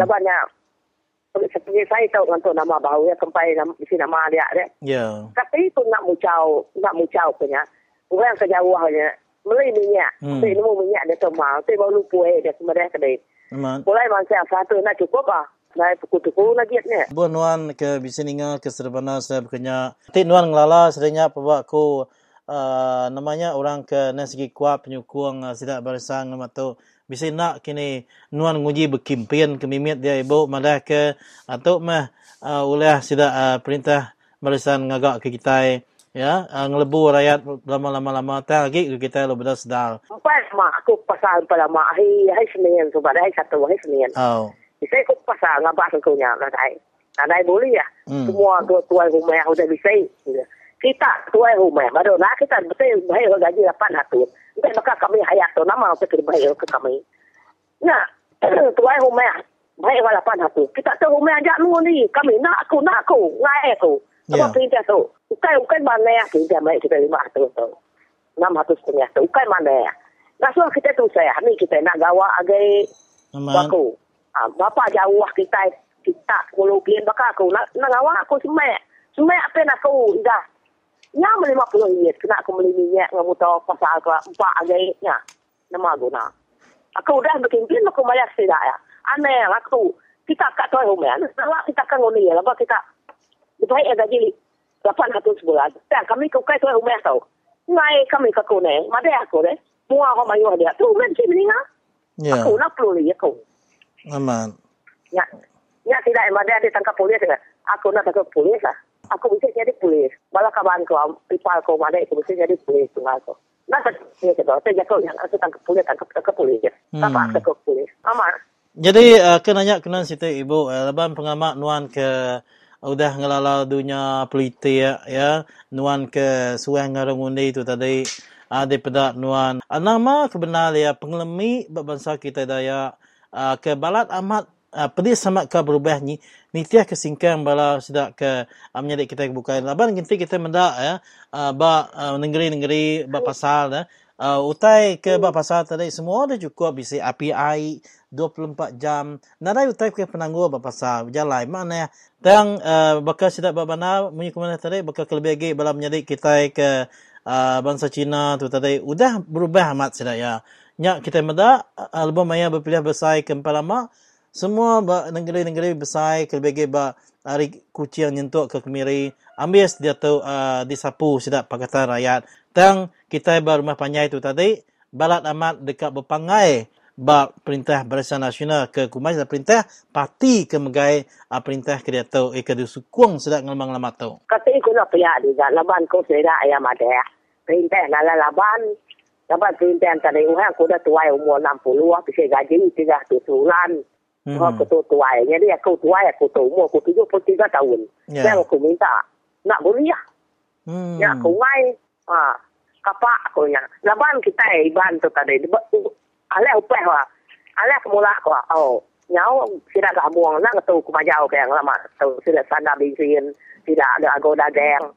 seperti saya tahu dengan tu nama bahu. Ya kempai nama isi nama dia dia. Ya. tapi itu nak mucau nak mucau punya orang kejauhannya beli minyak. Hmm. tapi nemu minyak dia tu mau. Tapi baru lupa dia kemudian kedai Aman. mulai masa satu nak cukup ah Nah, pukul-pukul lagi ni. Buat nuan ke biseninga ke serbana saya berkenya. Ti nuan ngelala sedanya pebak ko uh, namanya orang ke nasigi kuat penyukung uh, sidak barisang nama tu. Bisa nak kini nuan nguji berkimpian ke mimit dia ibu malah ke atau mah uh, oleh sidak uh, perintah barisan ngagak ke kita ya uh, ngelebu rakyat lama-lama-lama tak lagi kita lo bedas sedar. Empat mak aku pasal pada mak hari hari Senin tu pada hari satu hari Senin. Oh. Bisa aku pasal ngabas aku nya nak dai. Nak dai boleh ya. Hmm. Semua tu tuan rumah sudah bisa. Kita tuan rumah baru nak kita betul bayar gaji 800. Kita maka kami hayat tu nama kita bayar ke kami. Nah, [CLEARS THROAT] tuan rumah bayar 800. Kita tu rumah ajak nu ni. Kami nak aku nak aku ngai aku. Ya. Apa perintah tu? Ukai ukai mana ya kita mai kita 500 tu. 600 setengah tu. Ukai mana ya? Nasuh kita tu saya. Ni kita nak gawa agai Aman. aku. Ah, bapa jauh kita kita kalau pian baka aku nak nak gawa aku semek. Semek apa nak aku dah. Ya lima puluh ringgit kena aku beli minyak dengan motor pasal aku empat agai nya. Nama guna. Aku dah bikin pin aku bayar tidak ya. Aneh aku kita kat tuan rumah. Nak kita kan ngoni ya. Lepas kita dibayar ya gaji 800 bulan. Dan kami kau kai tuan rumah tau. Ngai kami ke kone. Mada aku deh. Mua aku mayu dia. Tu kan si meninggal. Ya. Aku nak perlu ni aku. Aman. Ya, ya tidak ada ada tangkap polis ya. Aku nak tangkap polis lah. Aku bisa jadi polis. Malah kawan ko, pipal ko, mana itu mesti jadi polis tunggal ko. Nah, saya kata, saya jago yang aku tangkap polis, tangkap tangkap polis je. Apa tangkap polis? Aman. Jadi uh, kenanya kenan situ ibu uh, leban pengamak nuan ke udah ngelalau dunia politik ya, ya nuan ke suai ngarang undi itu tadi ada pada nuan uh, nama kebenar ya pengelemi bangsa kita daya uh, ke balat amat uh, pedih sama ke berubah ni ni tiah kesingkang bala sedak ke uh, menjadi kita buka laban kita kita mendak ya uh, ba uh, negeri-negeri ba pasal ya uh, utai ke ba pasal tadi semua ada cukup bisa API 24 jam. Nadai utai ke penangguh ba pasal jalan mana. Tang uh, bakal sedak ba bana munyi kemana tadi bakal kelebih lagi bala menjadi kita ke uh, bangsa Cina tu tadi udah berubah amat sedak ya. Nya kita meda album maya berpilih besar ke lama semua negeri-negeri besar kelebih ba hari kucing nyentuk ke kemiri ambil dia tu uh, disapu sedak pakatan rakyat. Tang kita ba rumah panjai tu tadi balat amat dekat berpangai ba perintah Barisan Nasional ke Kumai dan perintah parti ke megai a perintah ke dia tahu eh ke sukung sedak ngelmang lama tu. Kata iku nak pihak di laban ko sera ayam ada. Perintah nala laban Dapat perintah tadi orang aku dah tuai umur 60 lah, bisa gaji 300 bulan. Hmm. Aku tu tuai. Jadi aku tuai, aku tu umur aku 73 tahun. Yeah. aku minta, nak ya. Hmm. Ya aku ngai, ha, kapak aku nya. Laban kita iban tu tadi, ale upeh wa. Ale kemula ko. Oh, nyau sila ka buang nang tu ku majau ke yang lama. Tu sila sana bisin, sila ada agoda geng.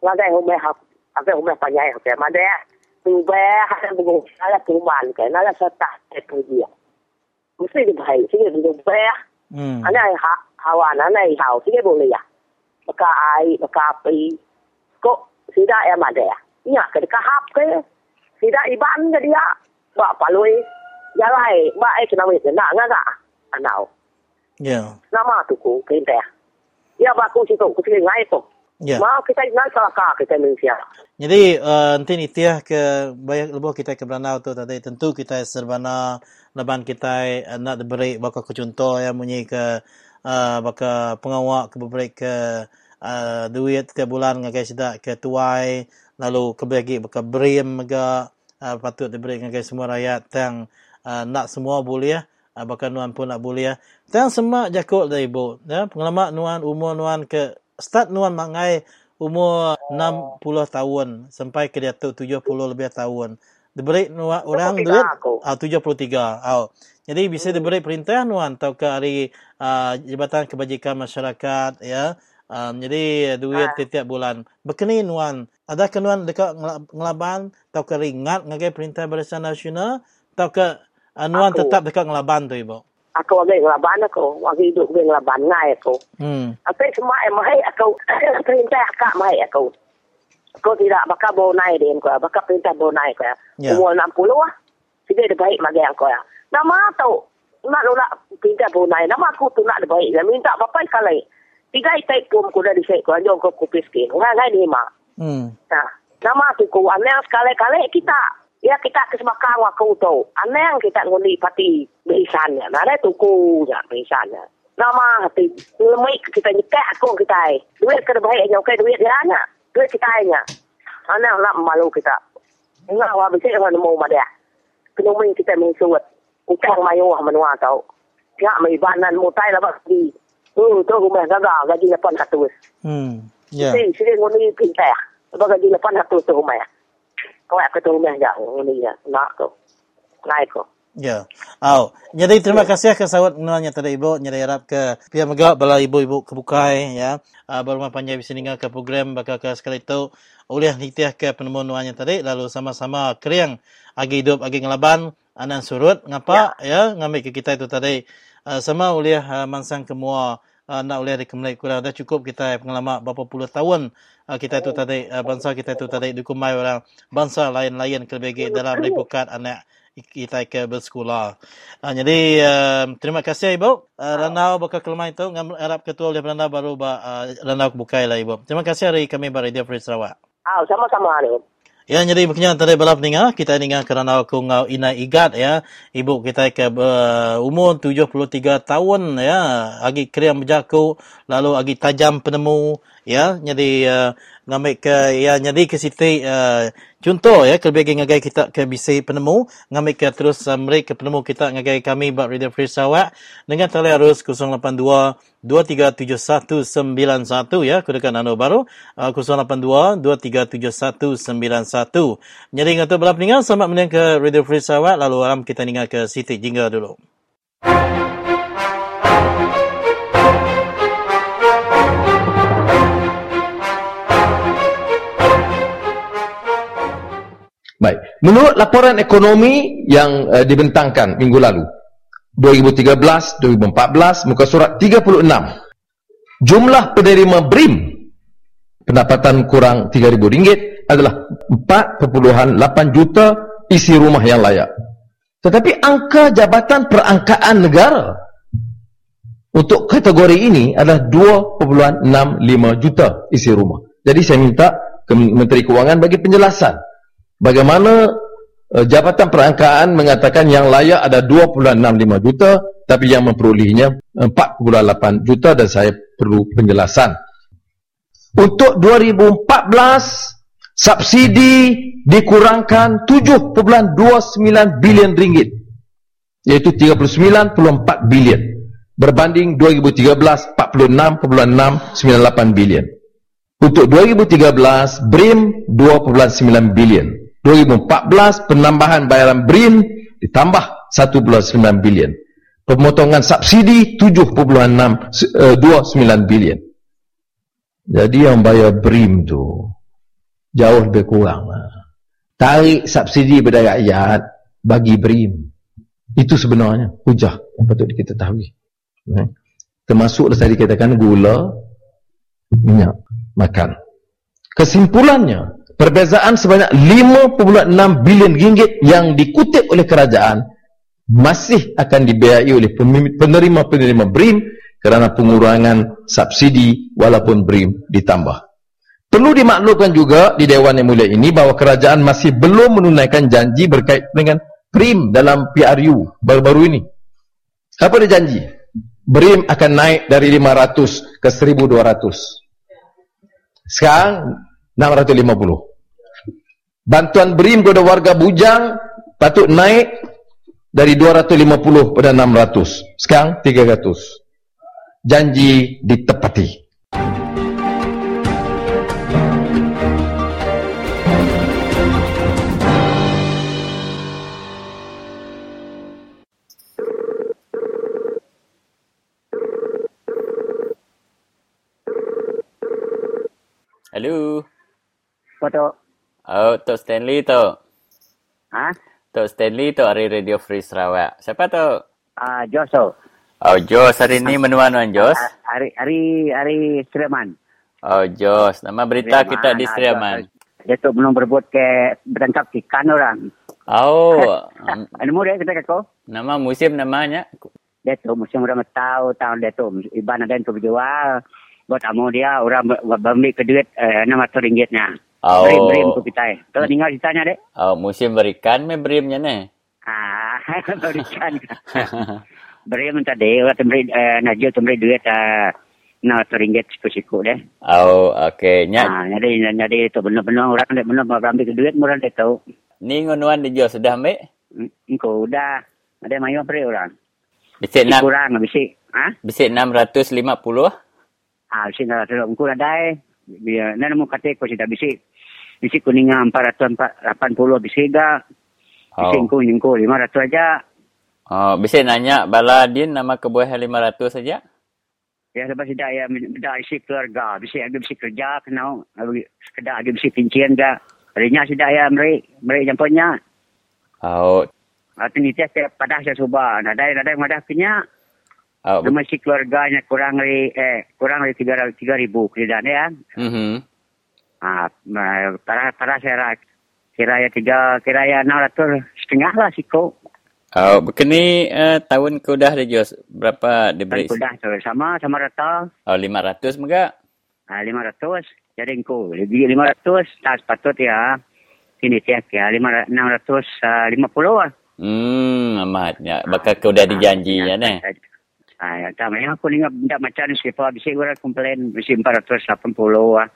Ngagai hume ha, apa hume panyai ke made. Tu be ha bugu ala kuman ke nala sata ke tu dia. Mesti di bahai, sini be. Hmm. Ana ha hawan ana hau sini boleh ya. Maka ai, maka api. Kok sida ya made ya. Nya ke kahap ke. Sida iban ke dia. Ba palui. Jalai, ba ai kena wit nak ngaga. Anau. Ya. Nama tu ku kente. Ya ba ku situ ku sini ngai tu. Ya. Ma kita nak salah kita Malaysia. Jadi uh, nanti ni tiah ke banyak lebih kita ke Beranau tu tadi tentu kita serbana leban kita uh, nak diberi bakal ke contoh ya munyi ke uh, bakal pengawak ke beri ke uh, duit ke bulan ngagai sedak ke tuai lalu ke bagi bakal beri mega uh, patut diberi ngagai semua rakyat yang uh, nak semua boleh ya uh, nuan pun nak boleh ya tang semak jakut dah ibu ya pengalaman nuan umur nuan ke start nuan mangai umur 60 tahun sampai ke dia tu 70 lebih tahun. Diberi nuan orang 73 duit ah 73. Oh. Jadi bisa diberi perintah nuan atau ke hari uh, Jabatan Kebajikan Masyarakat ya. Um, jadi duit Ah. setiap bulan. Bekeni nuan, ada ke nuan dekat ngela- ngelaban atau ke ringat ngagai perintah Barisan Nasional atau ke uh, nuan Aku. tetap dekat ngelaban tu ibu. Aku agak ngelaban aku. Aku hidup dengan ngelaban ngai aku. Hmm. Apa semua yang mahai aku. [COUGHS] perintah akak mahai aku. Aku tidak bakal bawa naik dia aku. Bakal perintah bawa naik aku. Ya. Umur 60 lah. Tidak ada baik magi aku ya. Nama tahu. Nak nak perintah bawa naik. Nama aku tu nak ada baik. Dan minta bapak kali. Tiga itai pun aku dah disek. Kau anjong kau kupis kin. Orang lain ni mak. Hmm. Nah, nama tu ku anang sekali-kali kita. Ya kita kesempatan waktu tu. Anang kita ngundi pati berisannya. Nah, ada tu ya berisannya. Nama hati lemik kita nyekak aku kita. Duit kena baik nyokai duit dia anak. Duit kita nya. Anang nak malu kita. Enggak wa bisa orang mau madia. Penuming kita mengsuat. Utang mayu menua tau. Ya mai banan mutai lah bagi. Oh, tu rumah gagal gaji 800. Hmm. Ya. Sini, sini nguni pintar. Sebab gaji lepas nak tu rumah ya. Kau nak ke rumah ya, nguni ya. Nak tu. Naik tu. Ya. Oh, jadi terima kasih ke sawat nanya tadi ibu, nyari harap ke pihak megak bala ibu-ibu kebukai ya. Uh, berumah panjang bisa tinggal ke program bakal ke sekali itu oleh nitiah ke penemuan nuanya tadi lalu sama-sama keriang agi hidup agi ngelaban anan surut ngapa ya, ngambil ke kita itu tadi uh, sama oleh uh, mansang kemua uh, nak oleh dikemlai kurang dah cukup kita pengalaman berapa puluh tahun uh, kita itu tadi uh, bangsa kita itu tadi dikumai orang bangsa lain-lain kelebih dalam lipukat anak kita ke bersekolah. Uh, jadi uh, terima kasih ibu. Uh, Ranau bakal kelemah itu ngam harap ketua oleh Ranau baru ba uh, Ranau bukai lah ibu. Terima kasih hari kami Radio Free Sarawak. Ah, sama-sama ni. Ya, jadi makanya tadi balap ninga kita ninga kerana aku ngau ina igat ya. Ibu kita ke uh, umur 73 tahun ya, agi kriam berjaku, lalu agi tajam penemu ya. Jadi uh, ngambil ke ya jadi ke situ uh, contoh ya kelebih ngagai kita ke bisi penemu. Ngambil ke terus uh, mereka penemu kita ngagai kami buat Radio Free Sarawak dengan tali arus 082 237191 ya kudakan anu baru uh, 082 237191 jadi ngatu berapa peninggal selamat mendengar ke Radio Free Sarawak. Lalu alam kita tinggal ke Siti. Jingga dulu menurut laporan ekonomi yang uh, dibentangkan minggu lalu 2013 2014 muka surat 36 jumlah penerima BRIM pendapatan kurang RM3,000 adalah 4.8 juta isi rumah yang layak. Tetapi angka Jabatan Perangkaan Negara untuk kategori ini adalah 2.65 juta isi rumah. Jadi saya minta ke Menteri Kewangan bagi penjelasan bagaimana uh, Jabatan Perangkaan mengatakan yang layak ada 2.65 juta tapi yang memperolehinya 4.8 juta dan saya perlu penjelasan. Untuk 2014 subsidi dikurangkan 7.29 bilion ringgit iaitu 39.4 bilion berbanding 2013 46.698 bilion. Untuk 2013 BRIM 2.9 bilion. 2014 penambahan bayaran BRIN ditambah 1.9 bilion. Pemotongan subsidi 7.29 bilion. Jadi yang bayar BRIM tu jauh lebih kurang. Tarik subsidi pada rakyat bagi BRIM. Itu sebenarnya hujah yang patut kita tahu. Eh? Termasuklah tadi katakan gula, minyak, makan. Kesimpulannya, perbezaan sebanyak 5.6 bilion ringgit yang dikutip oleh kerajaan masih akan dibiayai oleh penerima-penerima BRIM kerana pengurangan subsidi walaupun BRIM ditambah. Perlu dimaklumkan juga di Dewan Yang Mulia ini bahawa kerajaan masih belum menunaikan janji berkait dengan BRIM dalam PRU baru-baru ini. Apa dia janji? BRIM akan naik dari 500 ke 1200. Sekarang 650. Bantuan BRIM kepada warga bujang patut naik dari 250 pada 600. Sekarang 300. Janji ditepati. Hello. Tu? Oh, Tok Stanley tu. Ha? Tok Stanley tu hari Radio Free Sarawak. Siapa tu? Ah, Jos tu. Oh, Jos. Hari ni menuan-nuan Jos. Ah, Hari hari hari Sreman. Oh, Jos. Nama berita kita di Seriaman. Dia tu belum berbuat ke bertangkap ikan orang. Oh, [LAUGHS] Ada muda kita kau. nama musim namanya. Dia tu musim orang tahu tahun dia tu iban ada yang tu berjual. Buat tamu dia orang berambil ke duit eh, 600 ringgitnya. Oh. Beri untuk kita. Kalau tinggal ditanya dek. Oh, musim berikan me berimnya ni. Ah, [LAUGHS] berikan. [LAUGHS] beri minta dek. Orang temberi eh, Najil temberi duit eh, 600 ringgit siku-siku deh. Oh, okey. Nya, Ah, jadi jadi itu benar-benar orang dek benar berambil ke duit orang dek tahu. ni ngunuan di sudah ambil? Engkau udah ada mayu beri orang. Bisik enam, Kurang bisik. Ha? bisik 650. Ah, bisik dah terus engkau ada. Biar nak mau kata kau sudah bisik. Bisik kuningan 480 bisik dah. Bisik Oh. engkau engkau 500 aja. Oh, bisik nanya baladin nama kebuahan 500 saja. Ya sebab sudah ya sudah isi keluarga. Bisik ada bisik kerja kena sekedar ada bisik pincian dah. Harinya sudah ya meri meri jampunya. Oh, Atau ni tiap pada saya subah. Nadai nadai madah punya. oh, Nama si keluarganya kurang dari eh kurang dari tiga tiga ribu keridaan ya. mhm. Ah, ma- para para saya ra- kira ya tiga kira ya enam ratus setengah lah siko. Oh, begini uh, tahun ke udah di Jos berapa diberi? Sudah so, sama sama rata Oh, 500 mega. ah, lima ratus. Jadi engkau lebih lima ratus tak sepatut ya. Ini tiap ya lima enam ratus ah, lima puluh lah. Hmm, amatnya. Bakal ke udah dijanji ya ni. Ah, ya, tak, yang aku ingat macam ni siapa bisa orang komplain bisa 480 lah.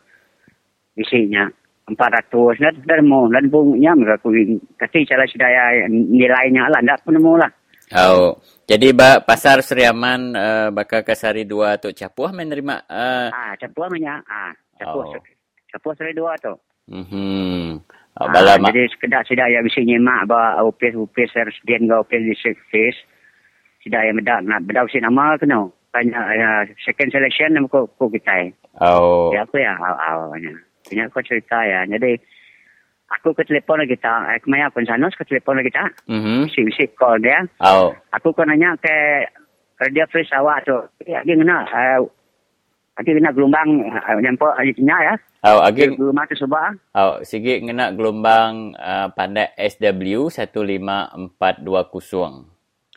Isinya 400 dan dan mau? Dan bungnya mereka aku? Kasi cara sedaya nilainya lah ndak pun mau lah Oh, jadi ba pasar Seriaman uh, bakal kasari dua tu capuah menerima uh, ah capuah punya ah. Capuah Oh. capuah sari dua tu. Mhm. Oh, Ah, bala mak. jadi sekedar sedaya bisa nyemak ba upis upis harus dia ngau upis di face. Sedaya medak nak bedak si nama kena. Banyak uh, second selection nama ko ko kita Oh. ya apa ya? Awalnya punya ko cerita ya. Jadi aku ke telefon lagi tak? Eh, kemana pun sana ke telefon lagi tak? Mhm. si si call dia Oh. aku kau nanya ke kerja fresh awak tu? Ya dia kena uh, dia kena gelombang uh, nyampak aja ya. Oh, agi gelombang tu sebab Oh, sikit ngena gelombang uh, pandai SW 15420.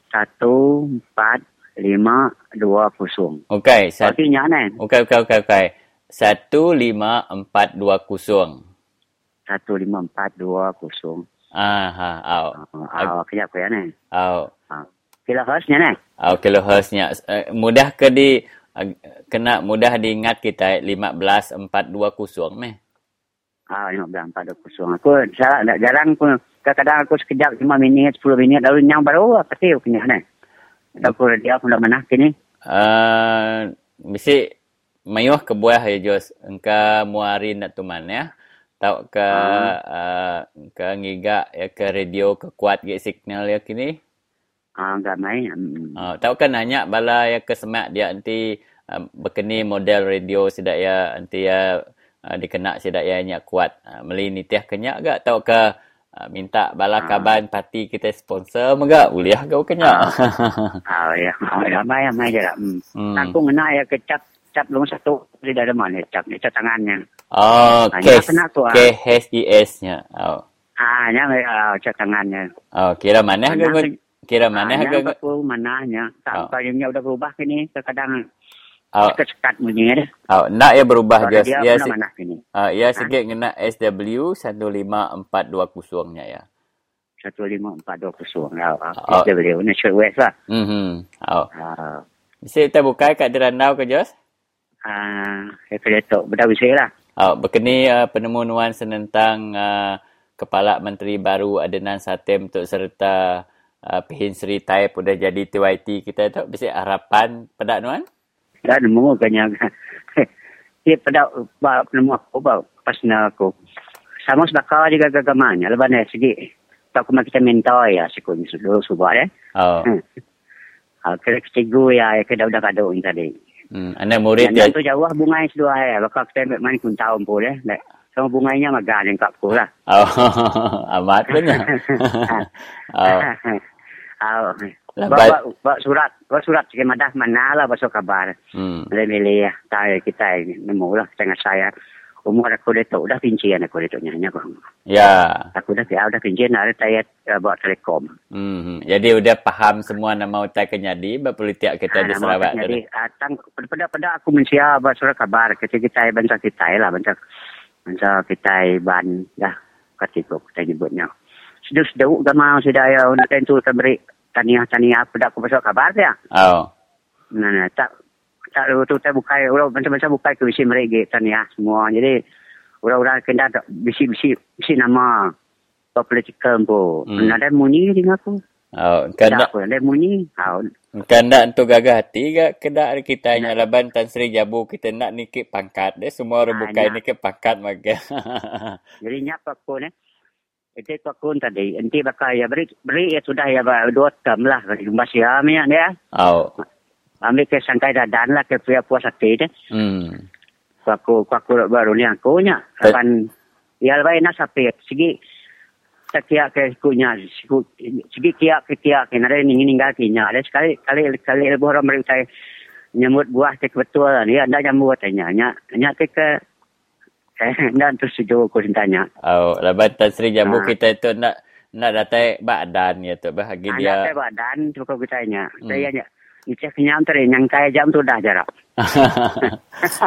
satu empat lima dua kosong. Okey, sat Artinya kan? Okey, okey, okey, okey. 15420. satu lima empat dua kosong. Ah, ha, au. Ah, kejap ya ni. Au. Kila khasnya ni. Au kilohertznya uh, mudah ke di uh, kena mudah diingat kita 15420 meh. Ah, lima belas empat dua kosong. Aku tak jarang pun. Kadang-kadang aku sekejap lima minit, sepuluh minit. Lalu yang baru apa sih punya ni. Aku dia pun dah mana kini. Uh, mesti mayuh ke buah ya Jos. Engka muari nak tuman ya. Tau ke uh, ke ngiga ya ke radio ke kuat ge signal ya kini. Ah, enggak main. Hmm. Uh, tahu kan nanya bala ya ke semak dia nanti uh, berkeni model radio sidak ya nanti ya uh, dikena sidak ya nyak kuat. Uh, meli nitiah kenyak gak tahu ke uh, minta bala kaban parti kita sponsor megak uliah kau kenyak. Ah, ya. Ah, [LAUGHS] ya, main, main je lah. Hmm. Hmm. Aku kena ya ke cap belum satu di dalam mana cap ni cap tangannya. Oh, Hanya case kena tu, ah. KHES-nya. Oh. Ah, nya uh, cap tangannya. Oh, kira mana Mana ke kira mana Ah, ke nya aku mananya. Tak Oh. oh. udah berubah kini. Kadang-kadang Oh, kesekat bunyinya deh. oh, nak ya berubah Jos. dia Ya, si, mana kini. uh, ya sikit kena SW 15420-nya ya. Satu lima empat dua kosong. Ah, Oh. ah. Kita boleh. Ini short west lah. Mhm. Oh. Ah, Bisa kita buka kat Derandau ke Jos? Ah, saya kena tok. Bedah bisa lah. Oh, berkeni uh, penemuan senentang uh, Kepala Menteri baru Adenan Satem untuk serta uh, Pihin Sri Taib sudah jadi TYT kita tu. Bisa harapan pada nuan? Dan nemu kanya. Dia pada ba nemu aku ba pas na aku. Sama sebaka juga gagamanya. Lepas ni segi. Tak kuma kita minta ya sikun dulu subah ya. Oh. Ah, kira cikgu ya kena udah kado ni tadi. Hmm, anak murid Yang dia. tu jauh bunga yang sedua ya. Bakal kita ambil main kun tahun pun ya. Like, Sama bunganya maga yang kat aku lah. Oh, [LAUGHS] amat punya. [LAUGHS] oh, Oh. Lepas- Bawa, bawa surat, bawa surat sikit madah mana lah pasal kabar. hmm. Milih-milih ya, tahu kita ini, nemu lah tengah saya. Umur aku dah tahu, dah pincian aku dah tahu nyanyi aku. Ya. Aku dah tahu, dah pincian, ada saya uh, bawa telekom. Hmm. Jadi udah paham semua nama utai kenyadi berpolitik kita di Sarawak Jadi, tadi. uh, tang, pada pada aku mensia bawa surat kabar, kita kita banca kita lah, banca banca kita ban, dah, katiku kita nyebutnya. Seduk-seduk gama sudah ya, untuk tentu kita beri taniah-taniah pada aku pasal kabar ya. Oh. Nah, nah, tak tak lu tu tak bukai orang macam-macam bukai ke bisi mereka taniah semua. Jadi orang-orang kena tak bisi-bisi bisi nama political pun. Hmm. Ada munyi dengan aku. Oh, Kena apa? Ada munyi. Ha, kena untuk gagah hati ke kena kita hanya laban Tan Sri Jabu kita nak nikit pangkat dia semua orang Ah, bukai nak. nikit pangkat maka. [LAUGHS] jadi nyap aku ni. Itu aku tadi. Nanti bakal ya beri beri ya sudah ya dua term lah. Masih ya minyak dia. oh. Ambil ke sangkai dadan lah ke pihak puas hati dia. Hmm. Aku aku baru ni aku nya. Akan ya lebih nak sampai segi tak kira ke kunya segi kira ke kira ke nare ni ninggal kinya ada sekali kali kali lebih orang mereka nyambut buah ke betul lah ni anda nyambut tanya nya nya ke ke [LAUGHS] dan terus setuju aku tanya Oh, laban Tan Jabu Ah. kita tu nak nak datai badan ya tu bahagi anda dia. saya badan tu kau tanya Hmm. saya Icah kenyam tadi yang kaya jam tu dah jarak. [LAUGHS]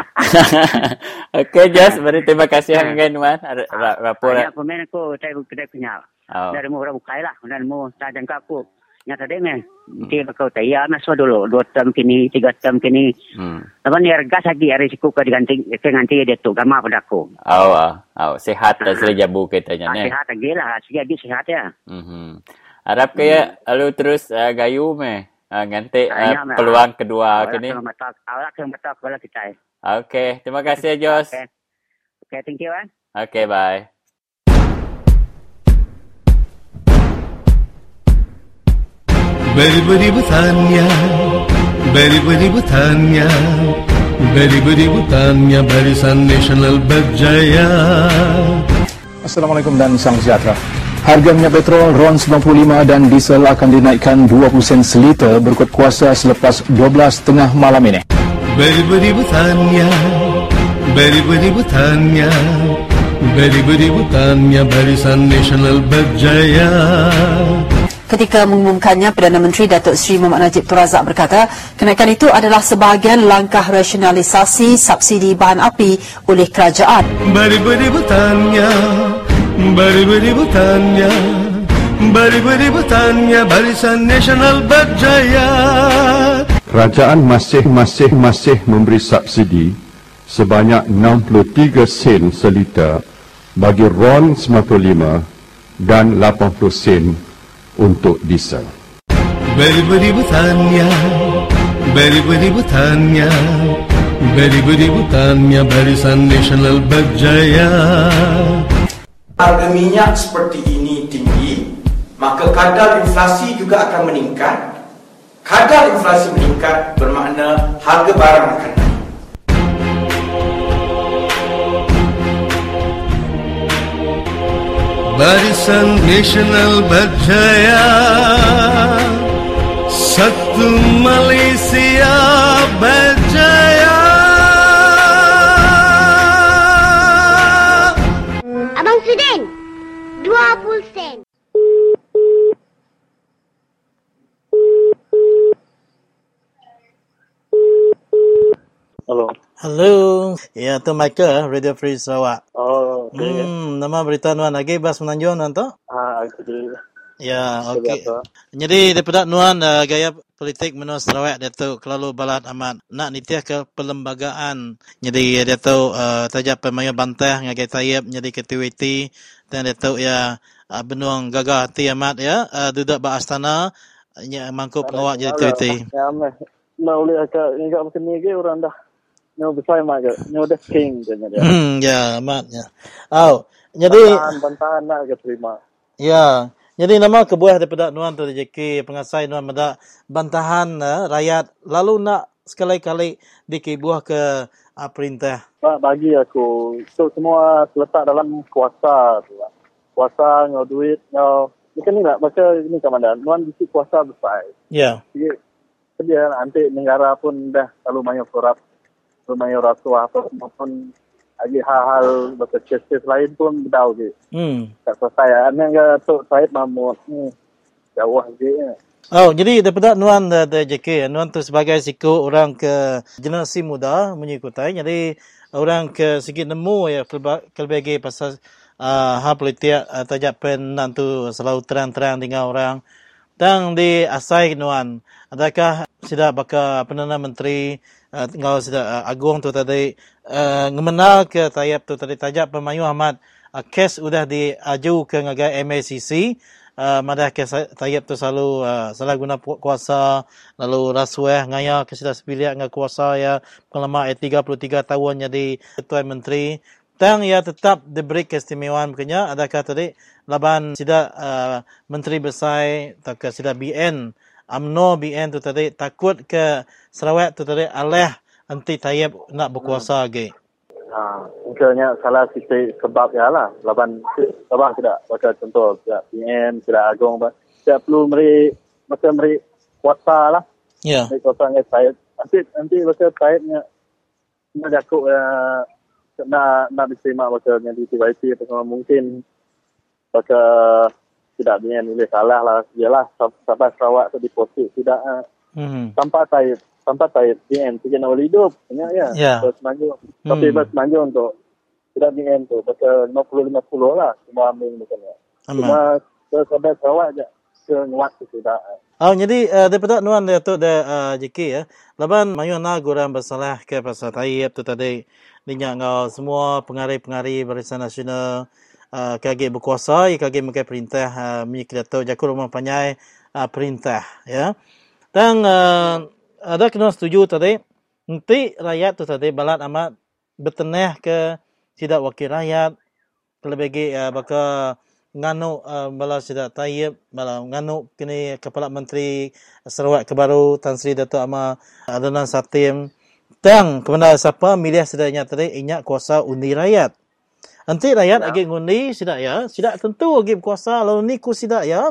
Okey, Jas, beri terima kasih hang kan Wan. Ra- ra- Rapor. Banyak komen aku, saya kedai kenyal. Oh. Dari mu orang bukai lah. Dan mu tak jangka aku. Nya tadi meh. Nanti bakal taya meh so dulu dua term kini, tiga term kini. Hmm. Lepas ni gas lagi hari siku ke diganti ganti dia tu gamar pada aku. Aw, ah. Aw, sehat dan sila jabu katanya Ah, ni. Sihat lagi lah. Sikit lagi sihat ya. Mhm. Harap kaya lalu terus uh, gayu me. Ah, uh, nganti uh, ah, ah, peluang kedua kini. Awak yang kita. Eh. Okay, terima kasih Jos. Okay. okay, thank you. Eh. Okay, bye. Beri-beri bertanya, beri-beri bertanya, beri-beri bertanya barisan nasional berjaya. Assalamualaikum dan salam sejahtera. Harga minyak petrol RON 95 dan diesel akan dinaikkan 20 sen seliter berikut kuasa selepas 12 tengah malam ini. Beribu-ribu tanya, beribu-ribu tanya, beribu-ribu tanya barisan nasional berjaya. Ketika mengumumkannya, Perdana Menteri Datuk Seri Muhammad Najib Tun Razak berkata, kenaikan itu adalah sebahagian langkah rasionalisasi subsidi bahan api oleh kerajaan. Beribu-ribu tanya, Bari bari butanya, bari bari butanya, barisan nasional berjaya. Kerajaan masih-masih-masih memberi subsidi sebanyak 63 sen seliter bagi RON 95 dan 80 sen untuk diesel. Beri beri butanya, beri beri butanya, beri beri butanya barisan nasional berjaya harga minyak seperti ini tinggi, maka kadar inflasi juga akan meningkat. Kadar inflasi meningkat bermakna harga barang akan naik. barisan nasional berjaya satu Malaysia berjaya Hello. Ya, tu Michael, Radio Free Sarawak. Oh, okay. Hmm, nama berita nuan lagi bas menanjung nuan tu? Ah, jadi Ya, Okey. Jadi daripada nuan uh, gaya politik menua Sarawak dia tu kelalu balat amat nak nitiah ke perlembagaan. Jadi dia tu uh, tajak pemain bantah ngagai tayap jadi ketuiti dan dia tu ya uh, benuang gagah hati amat ya uh, duduk ba astana nya mangkup pengawak jadi tuiti. Ya, meh. Nah, boleh agak ingat macam ni ke orang dah. Nyo besar mak ke. Nyo dah king je dia. Hmm, ya amat ya. Oh, jadi bantahan, nak ke terima. Ya, jadi nama kebuah daripada Nuan tu JK pengasai Nuan Medak bantahan uh, rakyat lalu nak sekali-kali dikibuah ke uh, perintah. Pak bagi aku tu semua terletak dalam kuasa tu lah. Kuasa ngau duit ngau Macam ni lah, baca ni komandan. Nuan bisi kuasa besar. Ya. Jadi, dia nanti negara pun dah selalu main korap, main rasuah apa maupun lagi hal-hal kes-kes lain pun berdau je. Hmm. Tak selesai. Aneh ke tu saya mamut ni. Jauh je. ya. Oh, jadi daripada Nuan uh, the JK, Nuan tu sebagai siku orang ke generasi muda menyikutai. Jadi orang ke segi nemu ya kelbagi pasal uh, hal politik uh, tajak pen nantu selalu terang-terang dengan orang. Dan di asai Nuan, adakah sudah baka Perdana Menteri uh, ngau sudah uh, agung tu tadi uh, ke tayap tu tadi? Tajak pemayu Ahmad uh, kes sudah diaju ke ngagai MACC uh, madah kes tayap tu selalu uh, salah guna kuasa lalu rasuah ngaya ke sudah sebiliak dengan kuasa ya pelama 33 tahun jadi ketua menteri. Tang ia tetap diberi keistimewaan. Makanya adakah tadi laban sida uh, menteri besar atau ke sida BN UMNO BN tu tadi takut ke Sarawak tu tadi alih anti tayab nak berkuasa lagi. Ha, mungkinnya salah titik sebab ya lah. Laban laban tidak baca contoh tidak PM tidak agung apa. Tidak perlu meri macam meri kuasa lah. Ya. Meri kuasa dengan saya. Nanti nanti baca saya nak jakuk uh, nak nak diterima baca yang di TYT atau mungkin baca tidak dengan nilai salah lah. Yalah sampai Sarawak tu diposisi tidak uh, Hmm. tanpa saya tanpa saya BN tu kena boleh hidup. Ya. Ya. manjung tapi Hmm. bas manjung tu tidak BN tu. Pasal 50 50 lah. Semua ambil macam ni. Cuma sampai Sarawak je. Nguat sudah. Oh, jadi uh, daripada nuan Datuk da uh, JK ya. Laban mayu na gurang bersalah ke pasal tayyib tu tadi. Dinyak ngau semua pengarih-pengarih Barisan Nasional uh, kage berkuasa, ya kage mungkin perintah uh, Mik Datuk Jakul Rumah Panyai uh, perintah ya. Dan uh, ada kena setuju tadi. Nanti rakyat tu tadi balat amat bertenah ke tidak wakil rakyat. Kelebih uh, bakal nganu uh, bala sida tayyib bala nganu kini kepala menteri Sarawak kebaru Tan Sri Datuk Ama Adnan Satim tang kepada siapa milih sedanya tadi inyak kuasa undi rakyat nanti rakyat lagi ngundi sida ya. Sida tentu lagi kuasa lalu ni ku sida ya.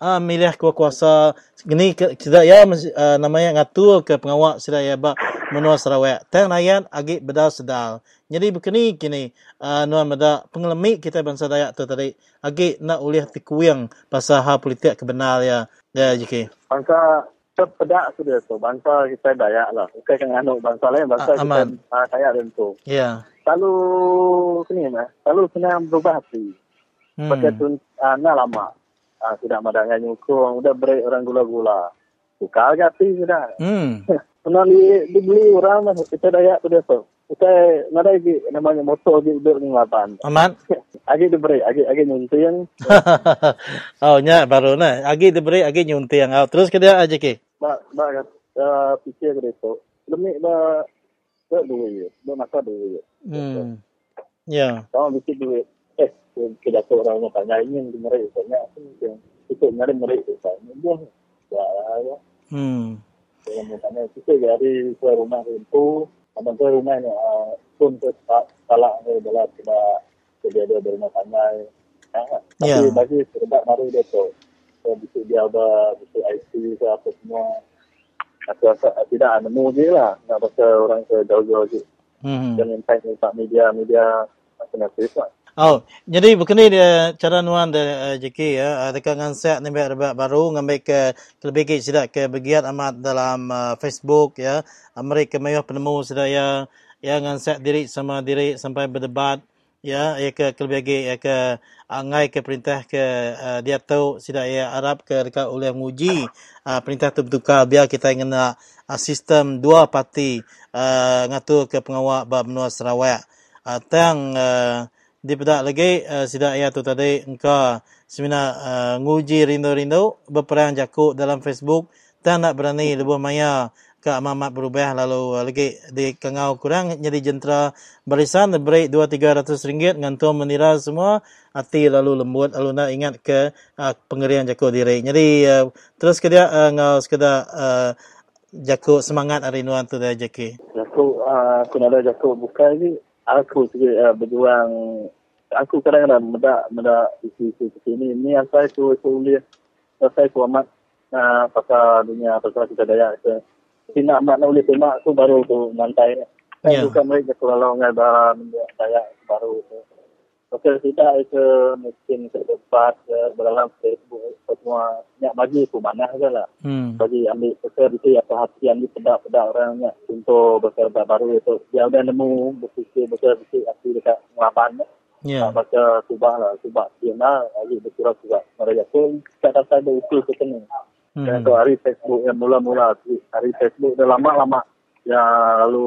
Uh, milih ku kuasa. Gini sida ya uh, namanya ngatur ke pengawal sida ya ba menua Sarawak. Tang rakyat agi bedal sedal jadi begini kini uh, nuan meda pengelemi kita bangsa Dayak tu tadi agi nak ulih tikuyang pasal hal politik kebenar ya. Ya JK. Bangsa sepedak sudah tu bangsa kita Dayak lah. Bukan kan anu bangsa lain bangsa Ah, kita uh, Dayak dan tu. Ya. Selalu kini mah, selalu kena berubah hati. Hmm. Pakai tu uh, nak lama. Uh, sudah madangan nyukung, udah break orang gula-gula. Buka hati sudah. Hmm. [LAUGHS] Pernah di, dibeli orang mah kita Dayak tu dia tu. Kita nada lagi namanya motor di duduk ni lapan. Aman. Agi diberi, agi agi nyunting. [LAUGHS] oh nya baru na. Agi diberi agi nyuntiang. Oh, terus ke dia JK. Ba ba uh, fikir ke itu. Demi ba ba duit, ba masa duit. Hmm. Ya. Kalau bikin duit, eh kita tu orang nak tanya ini yang dimeri tanya yang itu nyari meri itu tanya. Dia ya. Hmm. Yang mau tanya kita dari ke rumah itu, ada ke rumah ni uh, pun ke salah ni adalah tidak dia dari rumah tanya. Tapi Ya. bagi sebab baru dia tu. So, bisa dia ada bisa IC ke apa semua. Aku rasa tidak nemu je lah. Nak baca orang ke jauh-jauh je. Hmm. Jangan tanya tak media-media alternatif lah. Oh, jadi begini dia cara nuan de uh, JK ya. Ada kan ngansak ni rebak baru ngambil ke kelebih ke sidak ke begiat amat dalam uh, Facebook ya. Amerika mayuh penemu sidak ya ya ngansak diri sama diri sampai berdebat ya ya ke kelebih ke ya ke angai ke perintah ke uh, dia tahu sidak ya Arab ke dekat oleh menguji uh, perintah tu bertukar biar kita ingin uh, sistem dua parti uh, ngatur ke pengawal benua Sarawak. Uh, tang uh, di pedak lagi uh, sidak ya tu tadi engkau semina uh, nguji rindu-rindu berperang jakuk dalam Facebook tak nak berani lebih maya ke amat berubah. Lalu uh, lagi di kengau kurang jadi jentera barisan beri 2 300 ringgit ngantu menira semua hati lalu lembut. Lalu nak ingat ke uh, pengerian jakuk diri. Jadi uh, terus ke dia uh, ngau sekadar uh, jakuk semangat hari nuan tu dah JK Aku, uh, aku nak ada buka ni. Aku juga uh, berjuang. Aku kadang-kadang medak medak isu-isu seperti ini. Ini yang saya tu kuliah. Saya ku amat uh, pasal dunia pasal kita daya. Ke. Tapi nak amat nak boleh temak tu baru tu mantai. Saya Ya. bukan mereka kalau ngai dalam daya baru tu. Okey, tidak itu mungkin ke depan ke dalam Facebook semua nak bagi aku mana je lah. Hmm. Bagi ambil besar itu ya perhatian di pedak-pedak orangnya untuk besar baru itu. Dia udah nemu berfikir besar berfikir asli dekat Melaban. Ya. Tak baca subah lah. Subah siapa lagi berkurang juga. Mereka pun tak ada ada usul ketemu. Hmm. Dan tu hari Facebook yang mula-mula hari Facebook dah lama-lama ya lalu